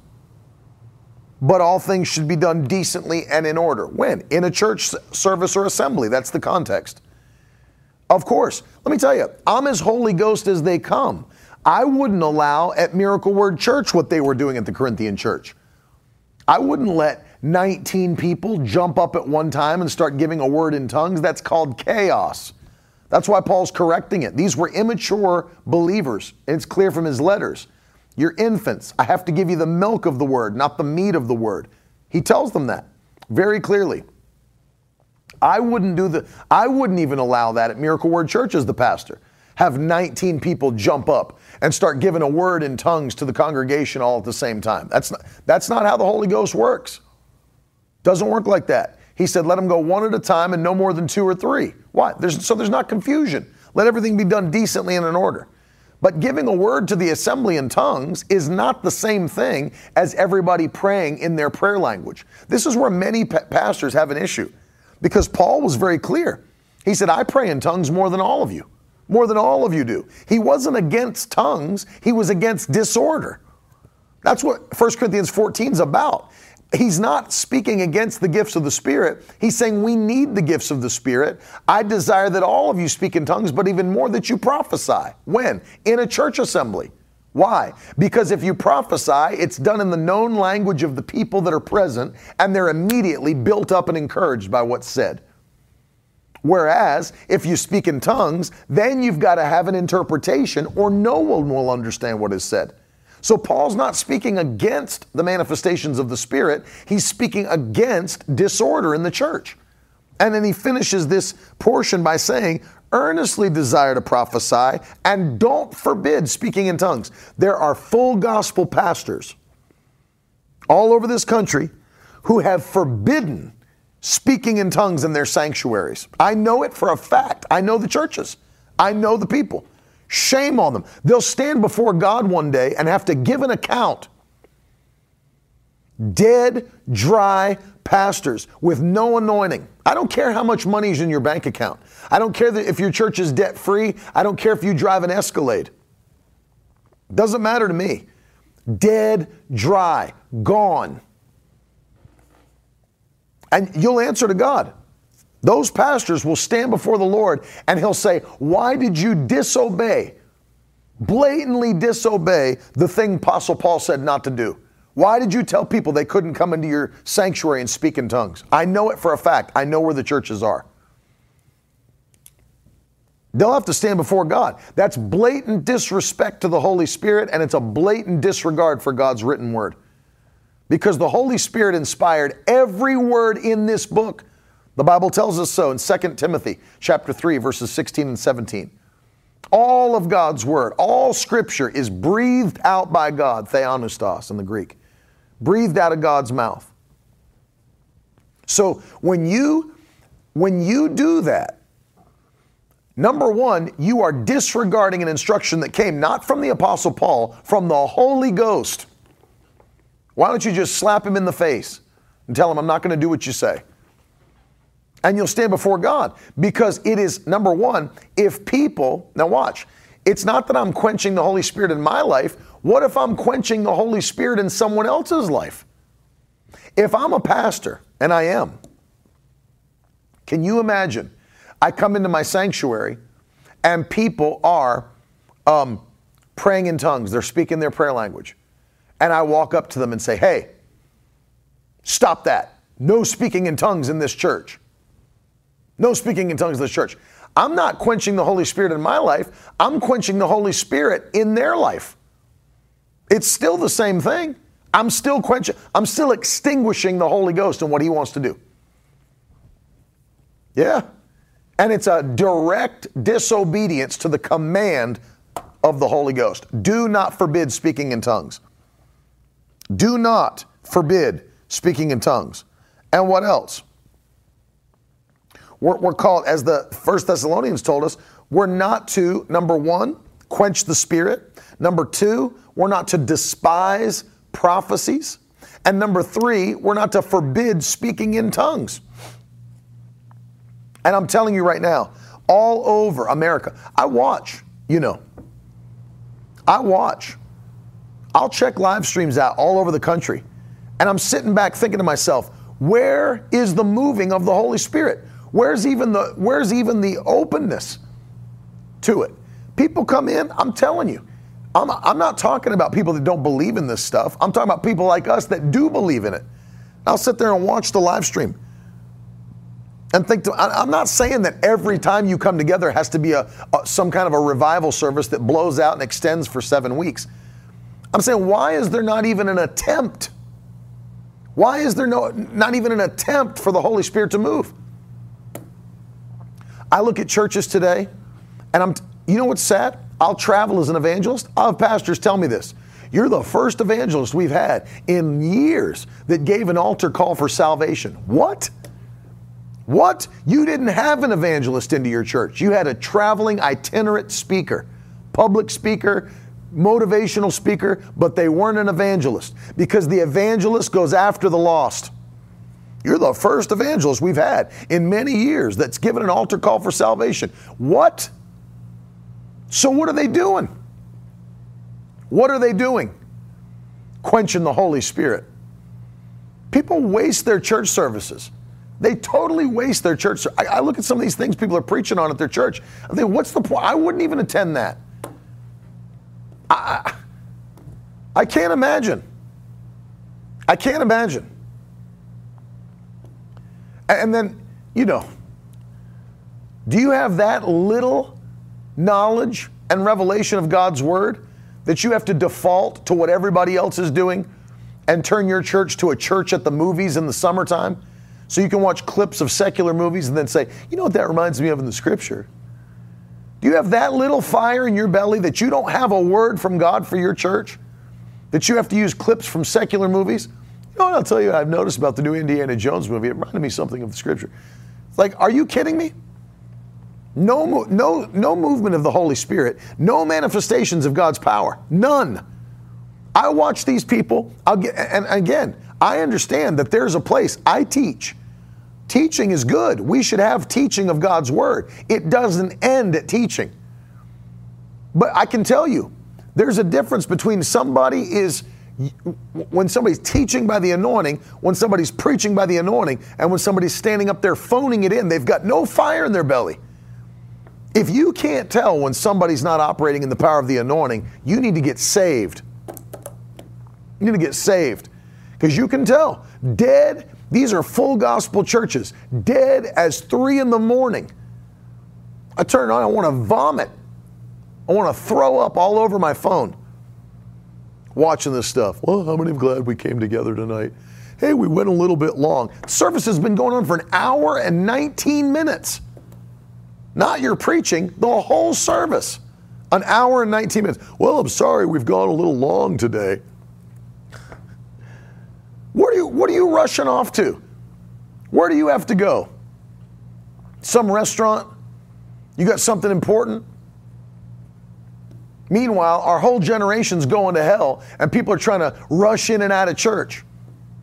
But all things should be done decently and in order. When? In a church service or assembly. That's the context. Of course. Let me tell you, I'm as Holy Ghost as they come. I wouldn't allow at Miracle Word Church what they were doing at the Corinthian church. I wouldn't let 19 people jump up at one time and start giving a word in tongues, that's called chaos. That's why Paul's correcting it. These were immature believers. and It's clear from his letters. You're infants. I have to give you the milk of the word, not the meat of the word. He tells them that very clearly. I wouldn't do the I wouldn't even allow that at Miracle Word Church as the pastor. Have 19 people jump up and start giving a word in tongues to the congregation all at the same time. That's not, that's not how the Holy Ghost works. Doesn't work like that. He said, let them go one at a time and no more than two or three. Why? There's, so there's not confusion. Let everything be done decently and in order. But giving a word to the assembly in tongues is not the same thing as everybody praying in their prayer language. This is where many pa- pastors have an issue because Paul was very clear. He said, I pray in tongues more than all of you, more than all of you do. He wasn't against tongues, he was against disorder. That's what 1 Corinthians 14 is about he's not speaking against the gifts of the Spirit. He's saying we need the gifts of the Spirit. I desire that all of you speak in tongues, but even more that you prophesy. When? In a church assembly. Why? Because if you prophesy, it's done in the known language of the people that are present, and they're immediately built up and encouraged by what's said. Whereas, if you speak in tongues, then you've got to have an interpretation, or no one will understand what is said. So Paul's not speaking against the manifestations of the Spirit, he's speaking against disorder in the church. And then he finishes this portion by saying, earnestly desire to prophesy and don't forbid speaking in tongues. There are full gospel pastors all over this country who have forbidden speaking in tongues in their sanctuaries. I know it for a fact. I know the churches, I know the people. Shame on them. They'll stand before God one day and have to give an account. Dead, dry pastors with no anointing. I don't care how much money is in your bank account. I don't care if your church is debt free. I don't care if you drive an Escalade. Doesn't matter to me. Dead, dry, gone. And you'll answer to God. Those pastors will stand before the Lord and he'll say, Why did you disobey, blatantly disobey the thing Apostle Paul said not to do? Why did you tell people they couldn't come into your sanctuary and speak in tongues? I know it for a fact. I know where the churches are. They'll have to stand before God. That's blatant disrespect to the Holy Spirit, and it's a blatant disregard for God's written word. Because the Holy Spirit inspired every word in this book. The Bible tells us so in 2 Timothy chapter 3 verses 16 and 17. All of God's word, all scripture is breathed out by God, theopneustos in the Greek. Breathed out of God's mouth. So when you when you do that, number 1, you are disregarding an instruction that came not from the apostle Paul, from the Holy Ghost. Why don't you just slap him in the face and tell him I'm not going to do what you say? and you'll stand before God. Because it is, number one, if people, now watch, it's not that I'm quenching the Holy Spirit in my life. What if I'm quenching the Holy Spirit in someone else's life? If I'm a pastor, and I am, can you imagine? I come into my sanctuary and people are um, praying in tongues, they're speaking their prayer language. And I walk up to them and say, hey, stop that. No speaking in tongues in this church. No speaking in tongues in this church. I'm not quenching the Holy Spirit in my life. I'm quenching the Holy Spirit in their life. It's still the same thing. I'm still quenching, I'm still extinguishing the Holy Ghost and what He wants to do. Yeah. And it's a direct disobedience to the command of the Holy Ghost. Do not forbid speaking in tongues. Do not forbid speaking in tongues. And what else? We're, we're called, as the First Thessalonians told us, we're not to, number one, quench the spirit. Number two, we're not to despise prophecies. And number three, we're not to forbid speaking in tongues. And I'm telling you right now, all over America, I watch, you know, I watch. I'll check live streams out all over the country. And I'm sitting back thinking to myself, where is the moving of the Holy Spirit? Where's even the where's even the openness to it? People come in, I'm telling you. I'm, I'm not talking about people that don't believe in this stuff. I'm talking about people like us that do believe in it. I'll sit there and watch the live stream and think to, I'm not saying that every time you come together has to be a, a, some kind of a revival service that blows out and extends for seven weeks. I'm saying why is there not even an attempt? Why is there no not even an attempt for the Holy Spirit to move? I look at churches today, and I'm, you know what's sad? I'll travel as an evangelist. I'll have pastors tell me this. You're the first evangelist we've had in years that gave an altar call for salvation. What? What? You didn't have an evangelist into your church. You had a traveling itinerant speaker, public speaker, motivational speaker, but they weren't an evangelist because the evangelist goes after the lost. You're the first evangelist we've had in many years that's given an altar call for salvation. What? So, what are they doing? What are they doing? Quenching the Holy Spirit. People waste their church services. They totally waste their church. I, I look at some of these things people are preaching on at their church. I think, what's the point? I wouldn't even attend that. I, I can't imagine. I can't imagine. And then, you know, do you have that little knowledge and revelation of God's word that you have to default to what everybody else is doing and turn your church to a church at the movies in the summertime? So you can watch clips of secular movies and then say, you know what that reminds me of in the scripture? You have that little fire in your belly that you don't have a word from God for your church? That you have to use clips from secular movies? You know what I'll tell you I've noticed about the new Indiana Jones movie? It reminded me something of the scripture. It's like, are you kidding me? No, no, no movement of the Holy Spirit, no manifestations of God's power, none. I watch these people, I'll get, and again, I understand that there's a place I teach. Teaching is good. We should have teaching of God's word. It doesn't end at teaching. But I can tell you, there's a difference between somebody is when somebody's teaching by the anointing, when somebody's preaching by the anointing, and when somebody's standing up there phoning it in, they've got no fire in their belly. If you can't tell when somebody's not operating in the power of the anointing, you need to get saved. You need to get saved because you can tell. Dead, these are full gospel churches, dead as three in the morning. I turn on, I want to vomit. I want to throw up all over my phone watching this stuff. Well, how many are glad we came together tonight? Hey, we went a little bit long. Service has been going on for an hour and 19 minutes. Not your preaching, the whole service. An hour and 19 minutes. Well, I'm sorry we've gone a little long today. What are you, what are you rushing off to? Where do you have to go? Some restaurant? You got something important? Meanwhile, our whole generation's going to hell and people are trying to rush in and out of church.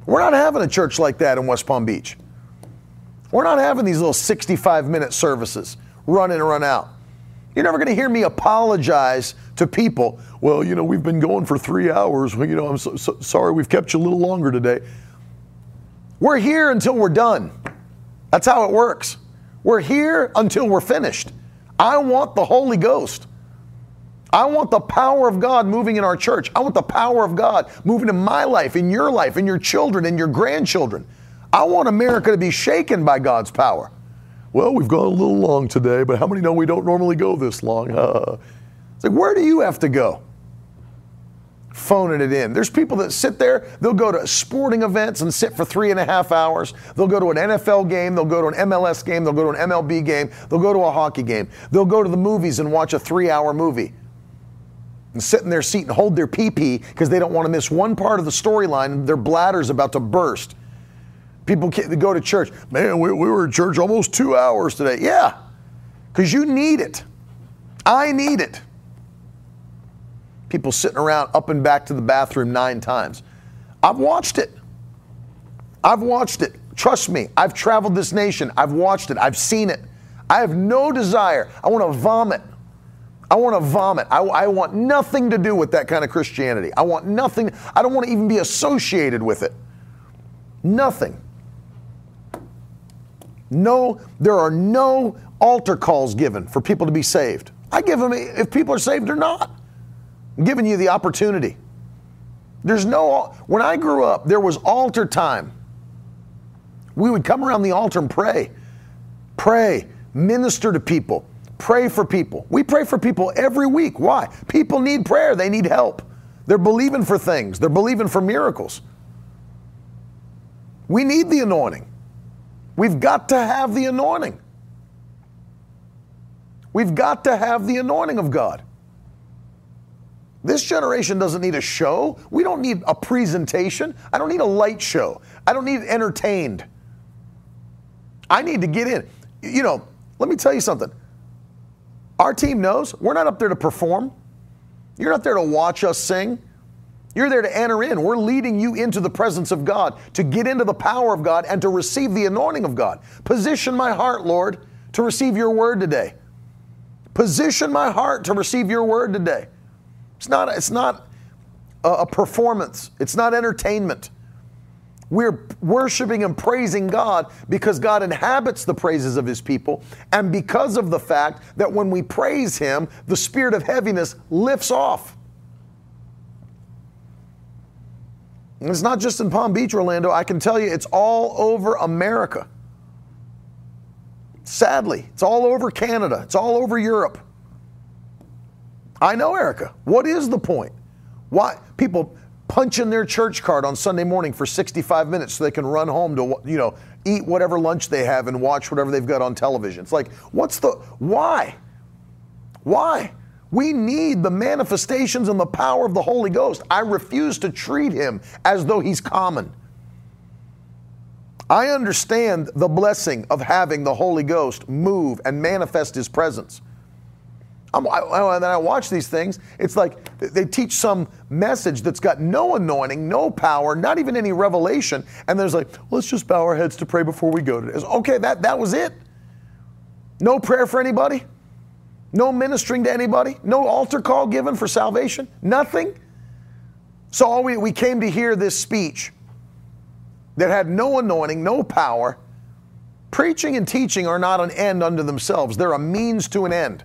We're not having a church like that in West Palm Beach. We're not having these little 65 minute services, run in and run out. You're never going to hear me apologize to people. Well, you know, we've been going for three hours. Well, you know, I'm so, so sorry we've kept you a little longer today. We're here until we're done. That's how it works. We're here until we're finished. I want the Holy Ghost. I want the power of God moving in our church. I want the power of God moving in my life, in your life, in your children, in your grandchildren. I want America to be shaken by God's power. Well, we've gone a little long today, but how many know we don't normally go this long? it's like, where do you have to go? Phoning it in. There's people that sit there, they'll go to sporting events and sit for three and a half hours. They'll go to an NFL game, they'll go to an MLS game, they'll go to an MLB game, they'll go to a hockey game. They'll go to the movies and watch a three hour movie and sit in their seat and hold their pee pee because they don't want to miss one part of the storyline. Their bladder's about to burst. People go to church. Man, we, we were in church almost two hours today. Yeah, because you need it. I need it. People sitting around up and back to the bathroom nine times. I've watched it. I've watched it. Trust me, I've traveled this nation. I've watched it. I've seen it. I have no desire. I want to vomit. I want to vomit. I, I, want nothing to do with that kind of Christianity. I want nothing. I don't want to even be associated with it. Nothing. No, there are no altar calls given for people to be saved. I give them if people are saved or not. I'm giving you the opportunity. There's no, when I grew up, there was altar time. We would come around the altar and pray, pray, minister to people, pray for people. We pray for people every week. Why? People need prayer, they need help. They're believing for things, they're believing for miracles. We need the anointing. We've got to have the anointing. We've got to have the anointing of God. This generation doesn't need a show. We don't need a presentation. I don't need a light show. I don't need entertained. I need to get in. You know, let me tell you something. Our team knows we're not up there to perform. You're not there to watch us sing. You're there to enter in. We're leading you into the presence of God, to get into the power of God and to receive the anointing of God. Position my heart, Lord, to receive your word today. Position my heart to receive your word today. It's not, it's not a, performance, it's not entertainment. We're worshiping and praising God because God inhabits the praises of his people, and because of the fact that when we praise him, the spirit of heaviness lifts off. And it's not just in Palm Beach, Orlando. I can tell you it's all over America. Sadly, it's all over Canada, it's all over Europe. I know, Erica. What is the point? Why people punch in their church card on Sunday morning for 65 minutes so they can run home to, you know, eat whatever lunch they have and watch whatever they've got on television. It's like, what's the, why? Why? We need the manifestations and the power of the Holy Ghost. I refuse to treat him as though he's common. I understand the blessing of having the Holy Ghost move and manifest his presence. I'm, I, and then I watch these things. It's like they teach some message that's got no anointing, no power, not even any revelation. And there's like, let's just bow our heads to pray before we go to this. Okay, that, that was it. No prayer for anybody. No ministering to anybody? No altar call given for salvation? Nothing? So all we, we came to hear this speech that had no anointing, no power. Preaching and teaching are not an end unto themselves, they're a means to an end.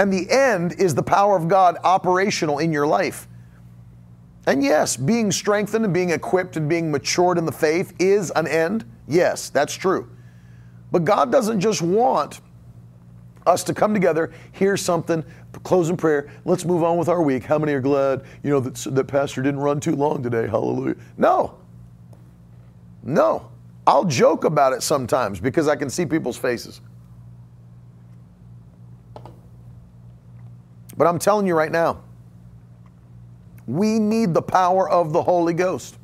And the end is the power of God operational in your life. And yes, being strengthened and being equipped and being matured in the faith is an end. Yes, that's true. But God doesn't just want us to come together, hear something, close in prayer. Let's move on with our week. How many are glad, you know, that, that Pastor didn't run too long today? Hallelujah. No. No. I'll joke about it sometimes because I can see people's faces. But I'm telling you right now, we need the power of the Holy Ghost.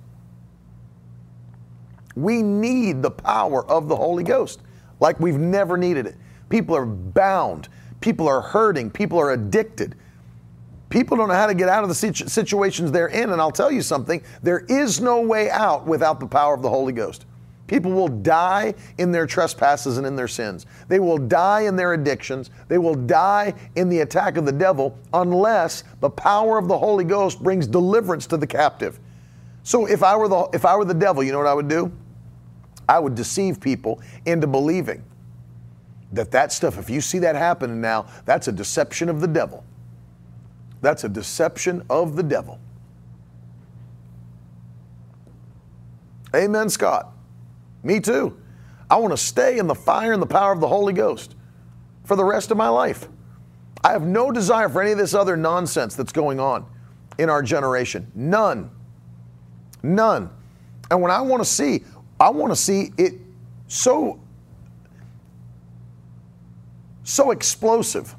We need the power of the Holy Ghost like we've never needed it. People are bound. People are hurting. People are addicted. People don't know how to get out of the situations they're in. And I'll tell you something there is no way out without the power of the Holy Ghost. People will die in their trespasses and in their sins. They will die in their addictions. They will die in the attack of the devil unless the power of the Holy Ghost brings deliverance to the captive. So if I were the if I were the devil, you know what I would do? I would deceive people into believing that that stuff, if you see that happening now, that's a deception of the devil. That's a deception of the devil. Amen, Scott. Me too. I want to stay in the fire and the power of the Holy Ghost for the rest of my life. I have no desire for any of this other nonsense that's going on in our generation. None. None. And when I want to see, I want to see it so so explosive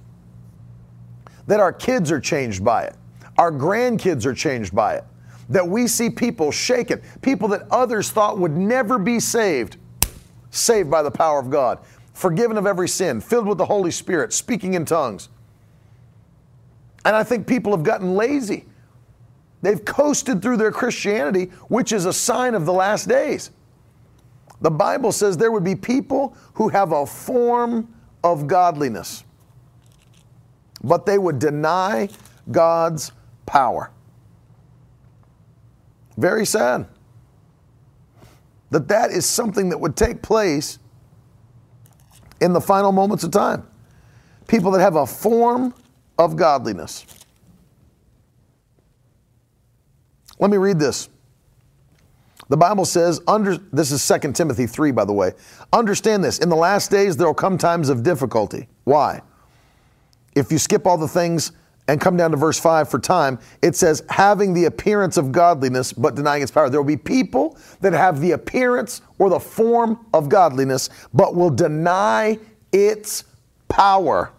that our kids are changed by it, our grandkids are changed by it, that we see people shaken, people that others thought would never be saved, saved by the power of God, forgiven of every sin, filled with the Holy Spirit, speaking in tongues. And I think people have gotten lazy. They've coasted through their Christianity, which is a sign of the last days. The Bible says there would be people who have a form of godliness, but they would deny God's power. Very sad that that is something that would take place in the final moments of time. People that have a form of godliness. Let me read this. The Bible says, under, this is 2 Timothy 3, by the way. Understand this. In the last days, there will come times of difficulty. Why? If you skip all the things and come down to verse 5 for time, it says, having the appearance of godliness, but denying its power. There will be people that have the appearance or the form of godliness, but will deny its power.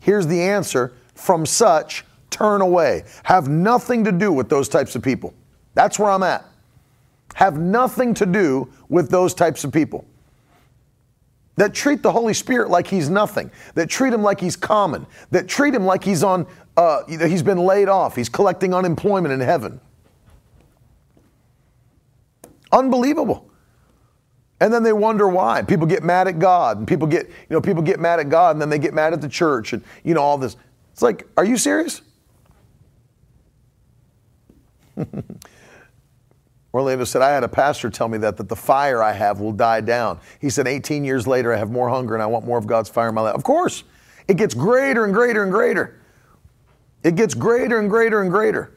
Here's the answer from such, turn away. Have nothing to do with those types of people. That's where I'm at have nothing to do with those types of people. That treat the Holy Spirit like he's nothing, that treat him like he's common, that treat him like he's on, uh, he's been laid off, he's collecting unemployment in heaven. Unbelievable. And then they wonder why. People get mad at God, and people get, you know, people get mad at God, and then they get mad at the church, and you know all this. It's like, are you serious? Orlando said, I had a pastor tell me that, that the fire I have will die down. He said, 18 years later, I have more hunger and I want more of God's fire in my life. Of course, it gets greater and greater and greater. It gets greater and greater and greater.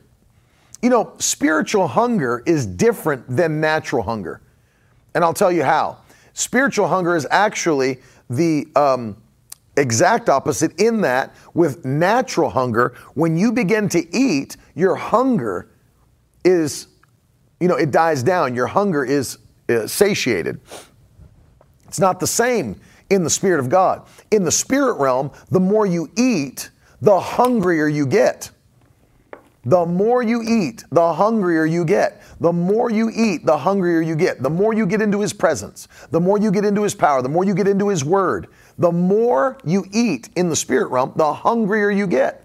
You know, spiritual hunger is different than natural hunger. And I'll tell you how. Spiritual hunger is actually the um, exact opposite in that with natural hunger, when you begin to eat, your hunger is, you know, it dies down. Your hunger is uh, satiated. It's not the same in the Spirit of God. In the spirit realm, the more you eat, the hungrier you get. The more you eat, the hungrier you get. The more you eat, the hungrier you get. The more you get into His presence, the more you get into His power, the more you get into His Word, the more you eat in the spirit realm, the hungrier you get.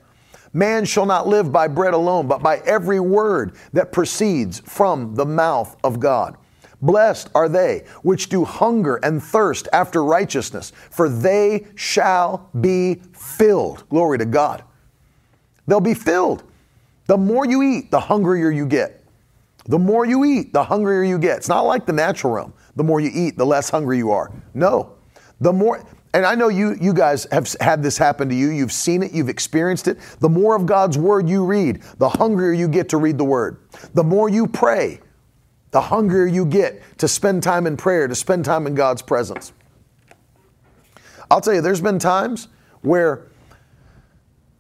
Man shall not live by bread alone, but by every word that proceeds from the mouth of God. Blessed are they which do hunger and thirst after righteousness, for they shall be filled. Glory to God. They'll be filled. The more you eat, the hungrier you get. The more you eat, the hungrier you get. It's not like the natural realm. The more you eat, the less hungry you are. No. The more and I know you you guys have had this happen to you. You've seen it, you've experienced it. The more of God's word you read, the hungrier you get to read the word. The more you pray, the hungrier you get to spend time in prayer, to spend time in God's presence. I'll tell you, there's been times where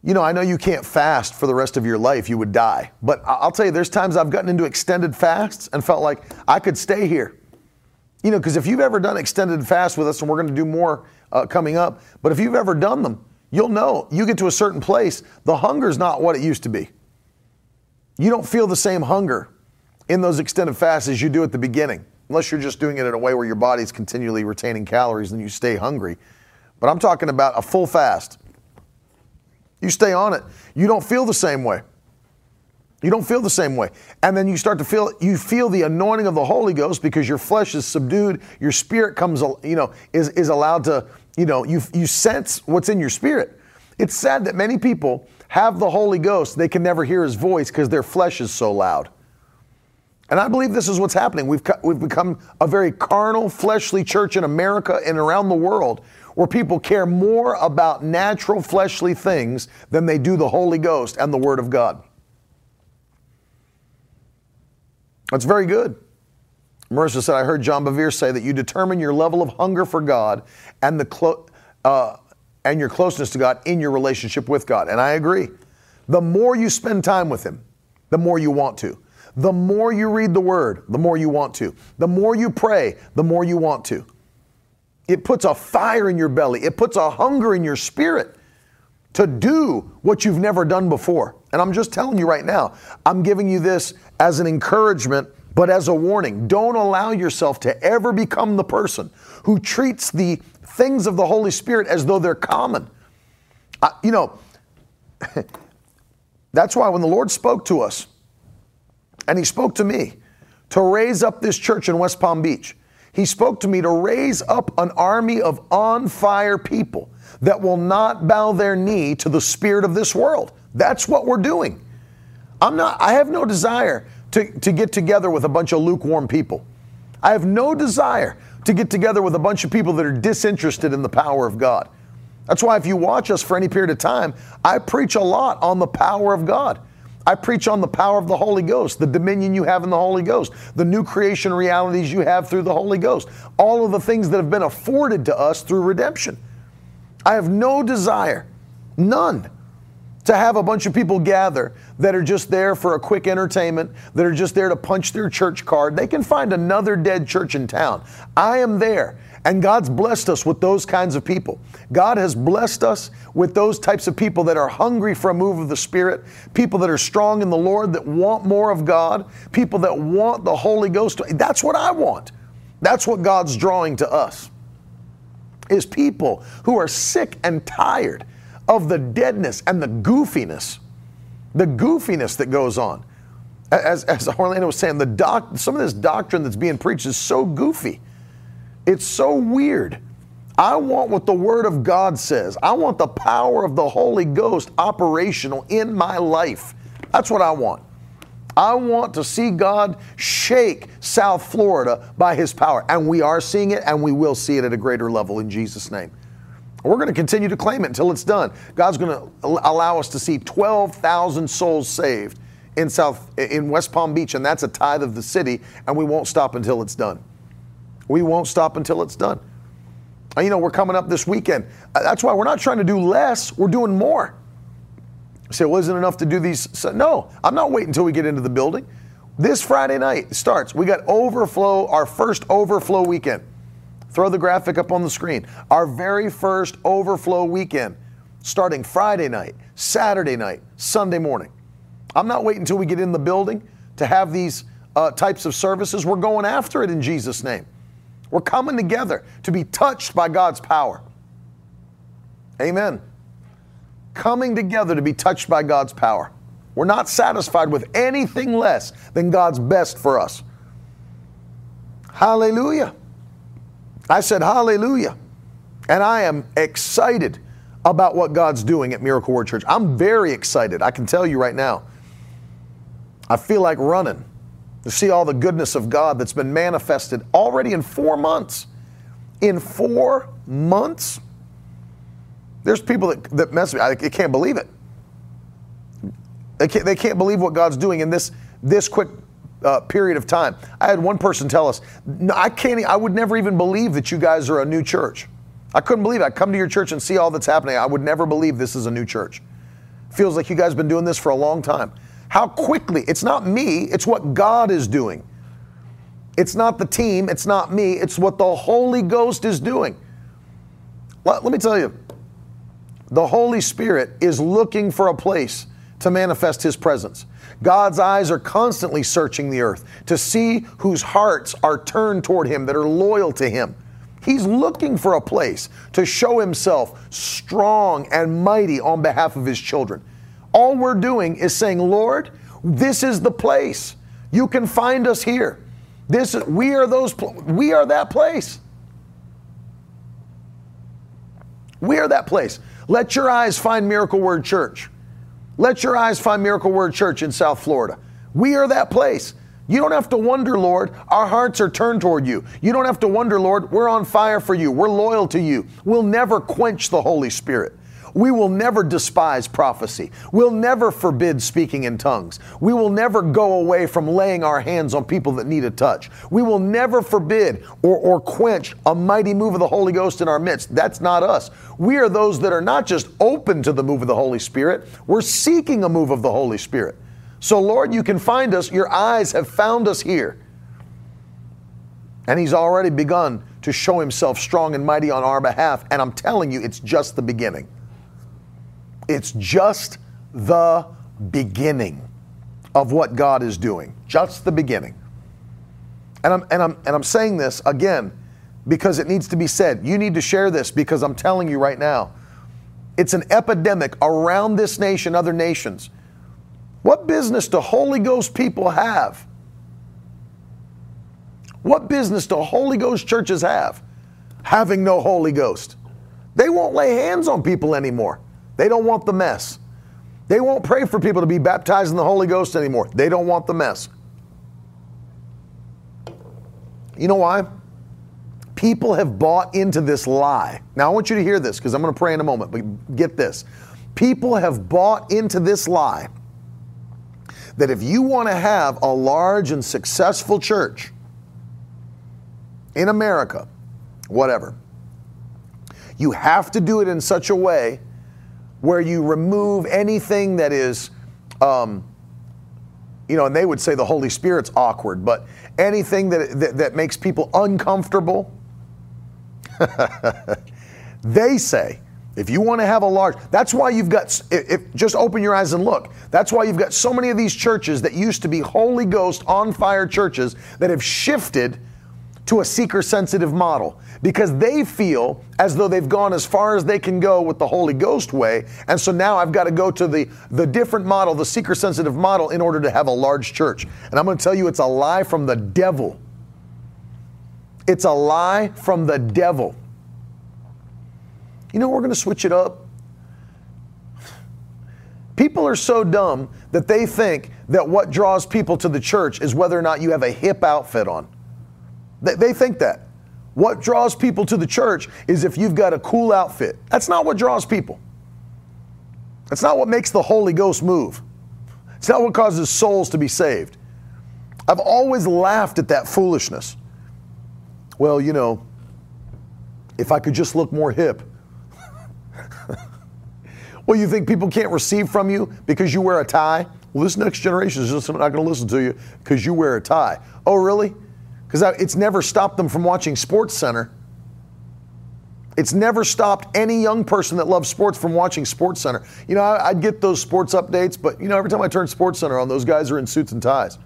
you know, I know you can't fast for the rest of your life, you would die. But I'll tell you, there's times I've gotten into extended fasts and felt like I could stay here. You know, because if you've ever done extended fast with us, and we're going to do more uh, coming up, but if you've ever done them, you'll know you get to a certain place, the hunger's not what it used to be. You don't feel the same hunger in those extended fasts as you do at the beginning, unless you're just doing it in a way where your body's continually retaining calories and you stay hungry. But I'm talking about a full fast you stay on it. You don't feel the same way. You don't feel the same way. And then you start to feel you feel the anointing of the Holy Ghost because your flesh is subdued, your spirit comes you know is is allowed to, you know, you you sense what's in your spirit. It's sad that many people have the Holy Ghost, they can never hear his voice because their flesh is so loud. And I believe this is what's happening. We've, we've become a very carnal, fleshly church in America and around the world where people care more about natural fleshly things than they do the Holy Ghost and the Word of God. That's very good. Marissa said, I heard John Bevere say that you determine your level of hunger for God and, the clo- uh, and your closeness to God in your relationship with God. And I agree. The more you spend time with Him, the more you want to. The more you read the Word, the more you want to. The more you pray, the more you want to. It puts a fire in your belly, it puts a hunger in your spirit to do what you've never done before. And I'm just telling you right now, I'm giving you this as an encouragement, but as a warning. Don't allow yourself to ever become the person who treats the things of the Holy Spirit as though they're common. You know, that's why when the Lord spoke to us, and He spoke to me to raise up this church in West Palm Beach, he spoke to me to raise up an army of on fire people that will not bow their knee to the spirit of this world. That's what we're doing. I'm not, I have no desire to, to get together with a bunch of lukewarm people. I have no desire to get together with a bunch of people that are disinterested in the power of God. That's why if you watch us for any period of time, I preach a lot on the power of God. I preach on the power of the Holy Ghost, the dominion you have in the Holy Ghost, the new creation realities you have through the Holy Ghost, all of the things that have been afforded to us through redemption. I have no desire, none, to have a bunch of people gather that are just there for a quick entertainment, that are just there to punch their church card. They can find another dead church in town. I am there and God's blessed us with those kinds of people. God has blessed us with those types of people that are hungry for a move of the Spirit, people that are strong in the Lord, that want more of God, people that want the Holy Ghost. That's what I want. That's what God's drawing to us. Is people who are sick and tired of the deadness and the goofiness, the goofiness that goes on. As, as Orlando was saying, the doc, some of this doctrine that's being preached is so goofy. It's so weird. I want what the Word of God says. I want the power of the Holy Ghost operational in my life. That's what I want. I want to see God shake South Florida by His power. And we are seeing it, and we will see it at a greater level in Jesus' name. We're going to continue to claim it until it's done. God's going to allow us to see 12,000 souls saved in South in West Palm Beach, and that's a tithe of the city, and we won't stop until it's done. We won't stop until it's done. You know, we're coming up this weekend. Uh, that's why we're not trying to do less, we're doing more. You say, well, isn't enough to do these? No, I'm not waiting until we get into the building. This Friday night starts. We got overflow, our first overflow weekend. Throw the graphic up on the screen. Our very first overflow weekend starting Friday night, Saturday night, Sunday morning. I'm not waiting until we get in the building to have these uh, types of services. We're going after it in Jesus' name. We're coming together to be touched by God's power. Amen. Coming together to be touched by God's power. We're not satisfied with anything less than God's best for us. Hallelujah. I said, Hallelujah. And I am excited about what God's doing at Miracle Word Church. I'm very excited. I can tell you right now. I feel like running to see all the goodness of God that's been manifested already in four months. In four months? There's people that, that mess with me. I, I can't believe it. They can't, they can't believe what God's doing in this, this quick uh, period of time. I had one person tell us, I can't, I would never even believe that you guys are a new church. I couldn't believe it. I come to your church and see all that's happening. I would never believe this is a new church. Feels like you guys have been doing this for a long time. How quickly, it's not me, it's what God is doing. It's not the team, it's not me, it's what the Holy Ghost is doing. Let, let me tell you, the Holy Spirit is looking for a place to manifest His presence. God's eyes are constantly searching the earth to see whose hearts are turned toward Him, that are loyal to Him. He's looking for a place to show himself strong and mighty on behalf of his children. All we're doing is saying, Lord, this is the place. You can find us here. This we are those we are that place. We are that place. Let your eyes find Miracle Word Church. Let your eyes find Miracle Word Church in South Florida. We are that place. You don't have to wonder, Lord. Our hearts are turned toward you. You don't have to wonder, Lord. We're on fire for you. We're loyal to you. We'll never quench the Holy Spirit. We will never despise prophecy. We'll never forbid speaking in tongues. We will never go away from laying our hands on people that need a touch. We will never forbid or, or quench a mighty move of the Holy Ghost in our midst. That's not us. We are those that are not just open to the move of the Holy Spirit, we're seeking a move of the Holy Spirit. So, Lord, you can find us. Your eyes have found us here. And He's already begun to show Himself strong and mighty on our behalf. And I'm telling you, it's just the beginning. It's just the beginning of what God is doing. Just the beginning. And I'm, and I'm, and I'm saying this again because it needs to be said. You need to share this because I'm telling you right now, it's an epidemic around this nation, other nations what business do Holy Ghost people have? What business do Holy Ghost churches have having no Holy Ghost? They won't lay hands on people anymore. They don't want the mess. They won't pray for people to be baptized in the Holy Ghost anymore. They don't want the mess. You know why? People have bought into this lie. Now, I want you to hear this because I'm going to pray in a moment, but get this. People have bought into this lie that if you want to have a large and successful church in America, whatever, you have to do it in such a way where you remove anything that is, um, you know, and they would say the Holy Spirit's awkward, but anything that, that, that makes people uncomfortable, they say if you want to have a large, that's why you've got, if, just open your eyes and look. That's why you've got so many of these churches that used to be Holy Ghost on fire churches that have shifted to a seeker sensitive model because they feel as though they've gone as far as they can go with the Holy Ghost way. And so now I've got to go to the, the different model, the seeker sensitive model, in order to have a large church. And I'm going to tell you it's a lie from the devil. It's a lie from the devil. You know, we're going to switch it up. People are so dumb that they think that what draws people to the church is whether or not you have a hip outfit on. They, they think that. What draws people to the church is if you've got a cool outfit. That's not what draws people. That's not what makes the Holy Ghost move. It's not what causes souls to be saved. I've always laughed at that foolishness. Well, you know, if I could just look more hip, well, you think people can't receive from you because you wear a tie well, this next generation is just not going to listen to you because you wear a tie. Oh, really? Because it's never stopped them from watching Sports Center. It's never stopped any young person that loves sports from watching Sports Center. You know, I'd get those sports updates, but you know, every time I turn Sports Center on, those guys are in suits and ties.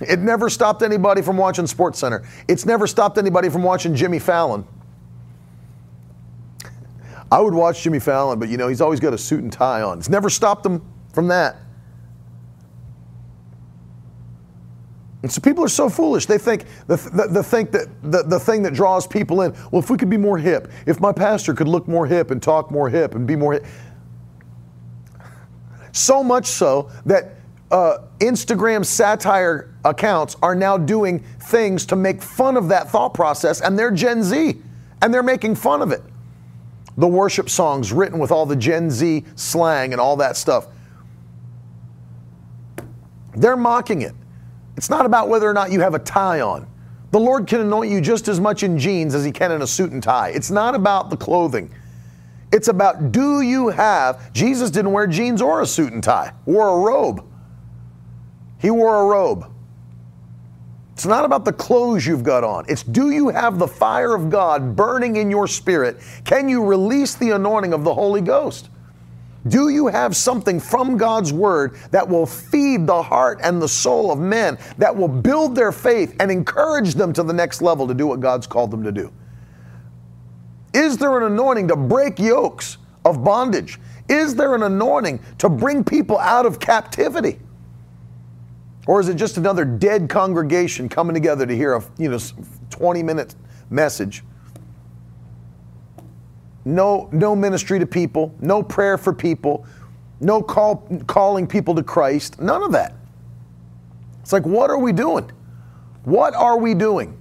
It never stopped anybody from watching Sports Center. It's never stopped anybody from watching Jimmy Fallon. I would watch Jimmy Fallon, but you know, he's always got a suit and tie on. It's never stopped them from that. And so people are so foolish. They think the, the, the, think that the, the thing that draws people in, well, if we could be more hip, if my pastor could look more hip and talk more hip and be more hip. So much so that uh, Instagram satire accounts are now doing things to make fun of that thought process, and they're Gen Z, and they're making fun of it. The worship songs written with all the Gen Z slang and all that stuff. They're mocking it. It's not about whether or not you have a tie on. The Lord can anoint you just as much in jeans as He can in a suit and tie. It's not about the clothing. It's about do you have, Jesus didn't wear jeans or a suit and tie, wore a robe. He wore a robe. It's not about the clothes you've got on. It's do you have the fire of God burning in your spirit? Can you release the anointing of the Holy Ghost? Do you have something from God's Word that will feed the heart and the soul of men, that will build their faith and encourage them to the next level to do what God's called them to do? Is there an anointing to break yokes of bondage? Is there an anointing to bring people out of captivity? Or is it just another dead congregation coming together to hear a you know 20 minute message? No, no ministry to people, no prayer for people, no call, calling people to Christ, none of that. It's like, what are we doing? What are we doing?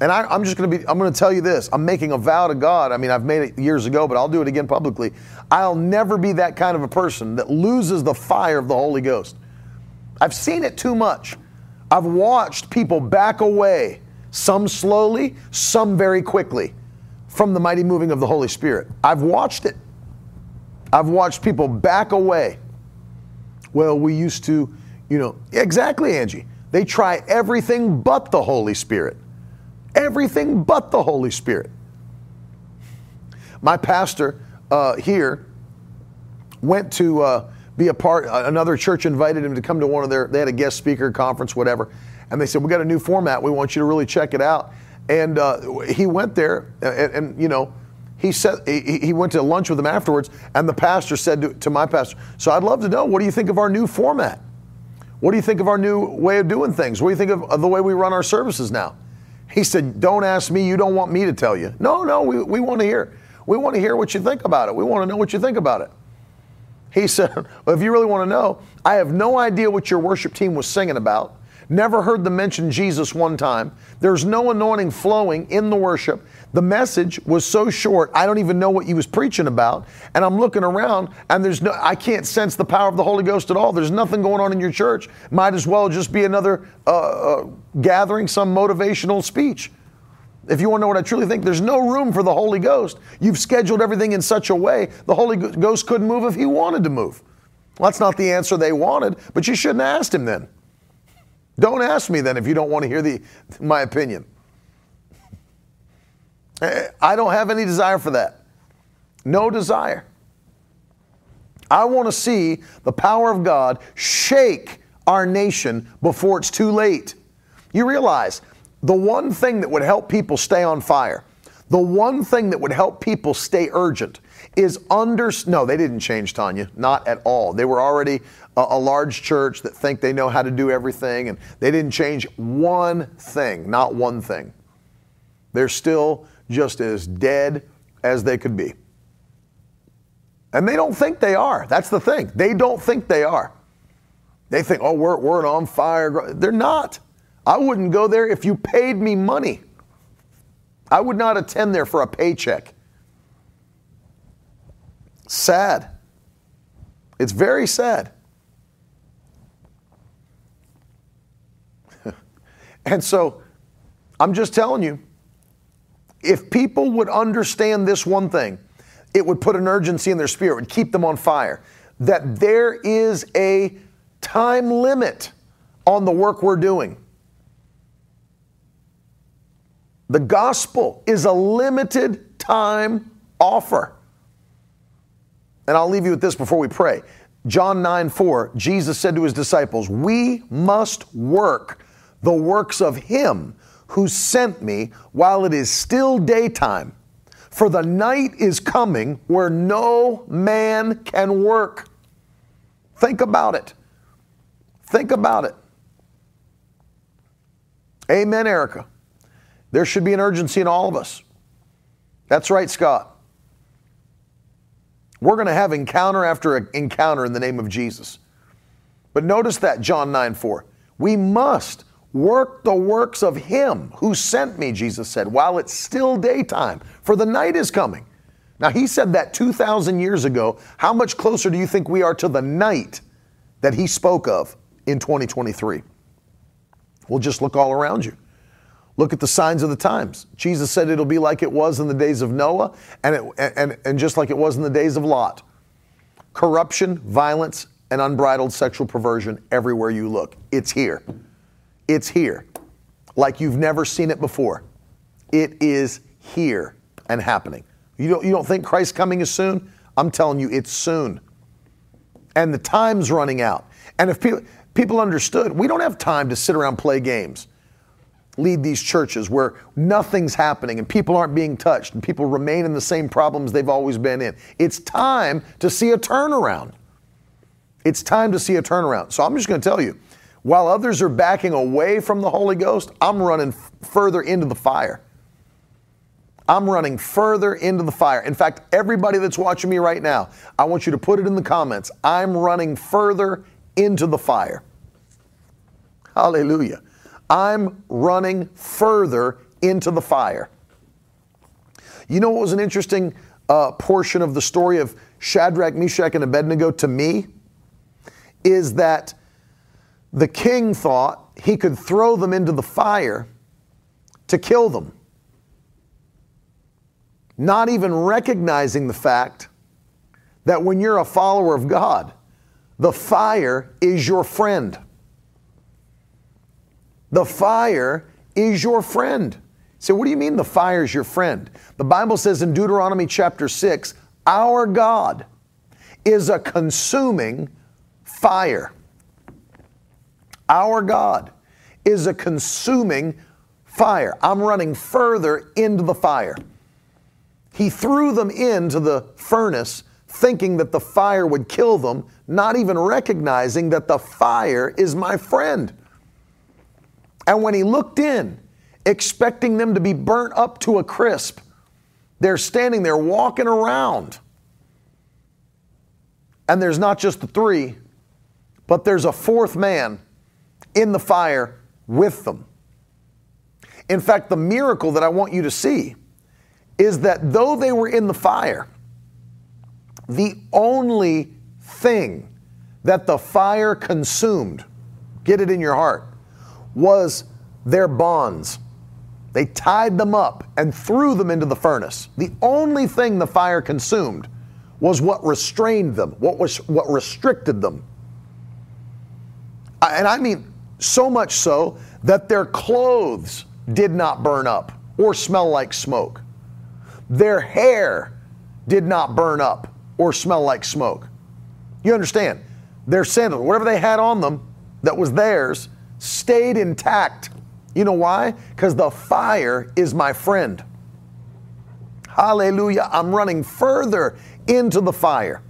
And I, am just going to be, I'm going to tell you this. I'm making a vow to God. I mean, I've made it years ago, but I'll do it again publicly. I'll never be that kind of a person that loses the fire of the Holy Ghost. I've seen it too much. I've watched people back away, some slowly, some very quickly, from the mighty moving of the Holy Spirit. I've watched it. I've watched people back away. Well, we used to, you know, exactly, Angie. They try everything but the Holy Spirit. Everything but the Holy Spirit. My pastor uh, here went to, uh, be a part. Another church invited him to come to one of their. They had a guest speaker conference, whatever, and they said we got a new format. We want you to really check it out. And uh, he went there, and, and, you know, he said he, he went to lunch with them afterwards, and the pastor said to, to my pastor, "So I'd love to know what do you think of our new format? What do you think of our new way of doing things? What do you think of, of the way we run our services now?" He said, "Don't ask me. You don't want me to tell you. No, no. We we want to hear. We want to hear what you think about it. We want to know what you think about it." He said, well, if you really want to know, I have no idea what your worship team was singing about. Never heard them mention Jesus one time. There's no anointing flowing in the worship. The message was so short, I don't even know what he was preaching about. And I'm looking around and there's no I can't sense the power of the Holy Ghost at all. There's nothing going on in your church. Might as well just be another uh, uh, gathering, some motivational speech. If you want to know what I truly think, there's no room for the Holy Ghost. You've scheduled everything in such a way the Holy Ghost couldn't move if he wanted to move. Well, that's not the answer they wanted, but you shouldn't have asked him then. Don't ask me then if you don't want to hear the, my opinion. Eh, I don't have any desire for that. No desire. I want to see the power of God shake our nation before it's too late. You realize the one thing that would help people stay on fire, the one thing that would help people stay urgent is under. No, they didn't change Tanya, not at all. They were already a, a large church that think they know how to do everything, and they didn't change one thing, not one thing. They're still just as dead as they could be. And they don't think they are. That's the thing. They don't think they are. They think, oh, we're, we're an on fire. They're not. I wouldn't go there if you paid me money. I would not attend there for a paycheck. Sad. It's very sad. and so I'm just telling you if people would understand this one thing, it would put an urgency in their spirit, would keep them on fire. That there is a time limit on the work we're doing. The gospel is a limited time offer. And I'll leave you with this before we pray. John 9 4, Jesus said to his disciples, We must work the works of him who sent me while it is still daytime. For the night is coming where no man can work. Think about it. Think about it. Amen, Erica. There should be an urgency in all of us. That's right, Scott. We're going to have encounter after encounter in the name of Jesus. But notice that, John 9 4. We must work the works of Him who sent me, Jesus said, while it's still daytime, for the night is coming. Now, He said that 2,000 years ago. How much closer do you think we are to the night that He spoke of in 2023? Well, just look all around you. Look at the signs of the times. Jesus said it'll be like it was in the days of Noah and, it, and, and just like it was in the days of Lot. Corruption, violence, and unbridled sexual perversion everywhere you look. It's here. It's here. Like you've never seen it before. It is here and happening. You don't, you don't think Christ's coming is soon? I'm telling you, it's soon. And the time's running out. And if people, people understood, we don't have time to sit around play games lead these churches where nothing's happening and people aren't being touched and people remain in the same problems they've always been in. It's time to see a turnaround. It's time to see a turnaround. So I'm just going to tell you, while others are backing away from the Holy Ghost, I'm running f- further into the fire. I'm running further into the fire. In fact, everybody that's watching me right now, I want you to put it in the comments. I'm running further into the fire. Hallelujah. I'm running further into the fire. You know what was an interesting uh, portion of the story of Shadrach, Meshach, and Abednego to me? Is that the king thought he could throw them into the fire to kill them, not even recognizing the fact that when you're a follower of God, the fire is your friend. The fire is your friend. So, what do you mean the fire is your friend? The Bible says in Deuteronomy chapter 6, our God is a consuming fire. Our God is a consuming fire. I'm running further into the fire. He threw them into the furnace thinking that the fire would kill them, not even recognizing that the fire is my friend. And when he looked in, expecting them to be burnt up to a crisp, they're standing there walking around. And there's not just the three, but there's a fourth man in the fire with them. In fact, the miracle that I want you to see is that though they were in the fire, the only thing that the fire consumed, get it in your heart, was their bonds. They tied them up and threw them into the furnace. The only thing the fire consumed was what restrained them, what was what restricted them. And I mean so much so that their clothes did not burn up or smell like smoke. Their hair did not burn up or smell like smoke. You understand? Their sandals, whatever they had on them that was theirs, stayed intact. You know why? Because the fire is my friend. Hallelujah. I'm running further into the fire.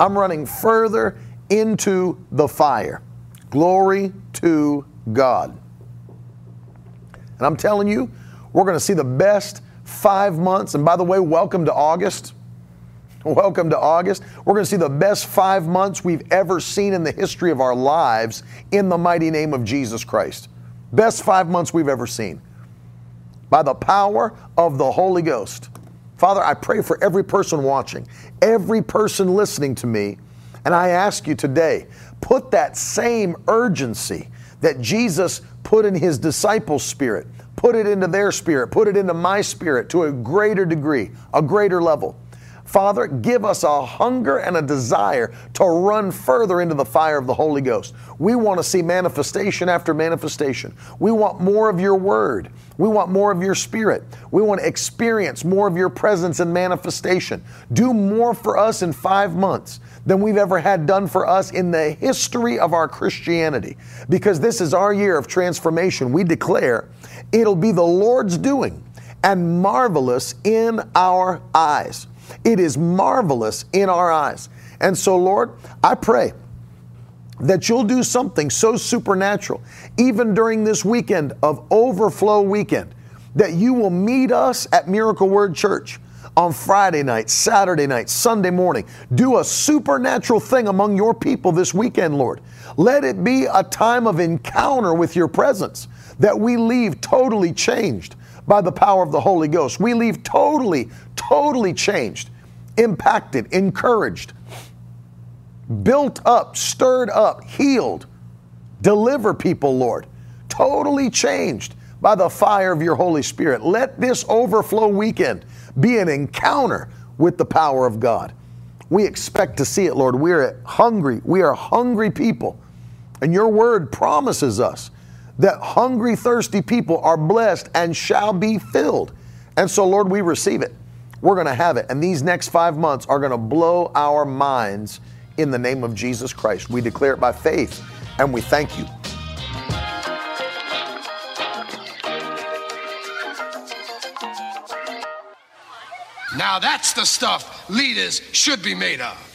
I'm running further into the fire. Glory to God. And I'm telling you, we're going to see the best five months. And by the way, welcome to August. Welcome to August. We're going to see the best five months we've ever seen in the history of our lives in the mighty name of Jesus Christ. Best five months we've ever seen by the power of the Holy Ghost. Father, I pray for every person watching, every person listening to me, and I ask you today, put that same urgency that Jesus put in his disciples' spirit, put it into their spirit, put it into my spirit to a greater degree, a greater level. Father, give us a hunger and a desire to run further into the fire of the Holy Ghost. We want to see manifestation after manifestation. We want more of your word. We want more of your spirit. We want to experience more of your presence and manifestation. Do more for us in five months than we've ever had done for us in the history of our Christianity. Because this is our year of transformation. We declare it'll be the Lord's doing and marvelous in our eyes. It is marvelous in our eyes. And so, Lord, I pray that you'll do something so supernatural, even during this weekend of overflow weekend, that you will meet us at Miracle Word Church on Friday night, Saturday night, Sunday morning. Do a supernatural thing among your people this weekend, Lord. Let it be a time of encounter with your presence that we leave totally changed by the power of the Holy Ghost. We leave totally, totally changed, impacted, encouraged, built up, stirred up, healed. Deliver people, Lord. Totally changed by the fire of your Holy Spirit. Let this overflow weekend be an encounter with the power of God. We expect to see it, Lord. We are hungry. We are hungry people. And your word promises us that hungry, thirsty people are blessed and shall be filled. And so, Lord, we receive it. We're going to have it. And these next five months are going to blow our minds in the name of Jesus Christ. We declare it by faith and we thank you. Now that's the stuff leaders should be made of.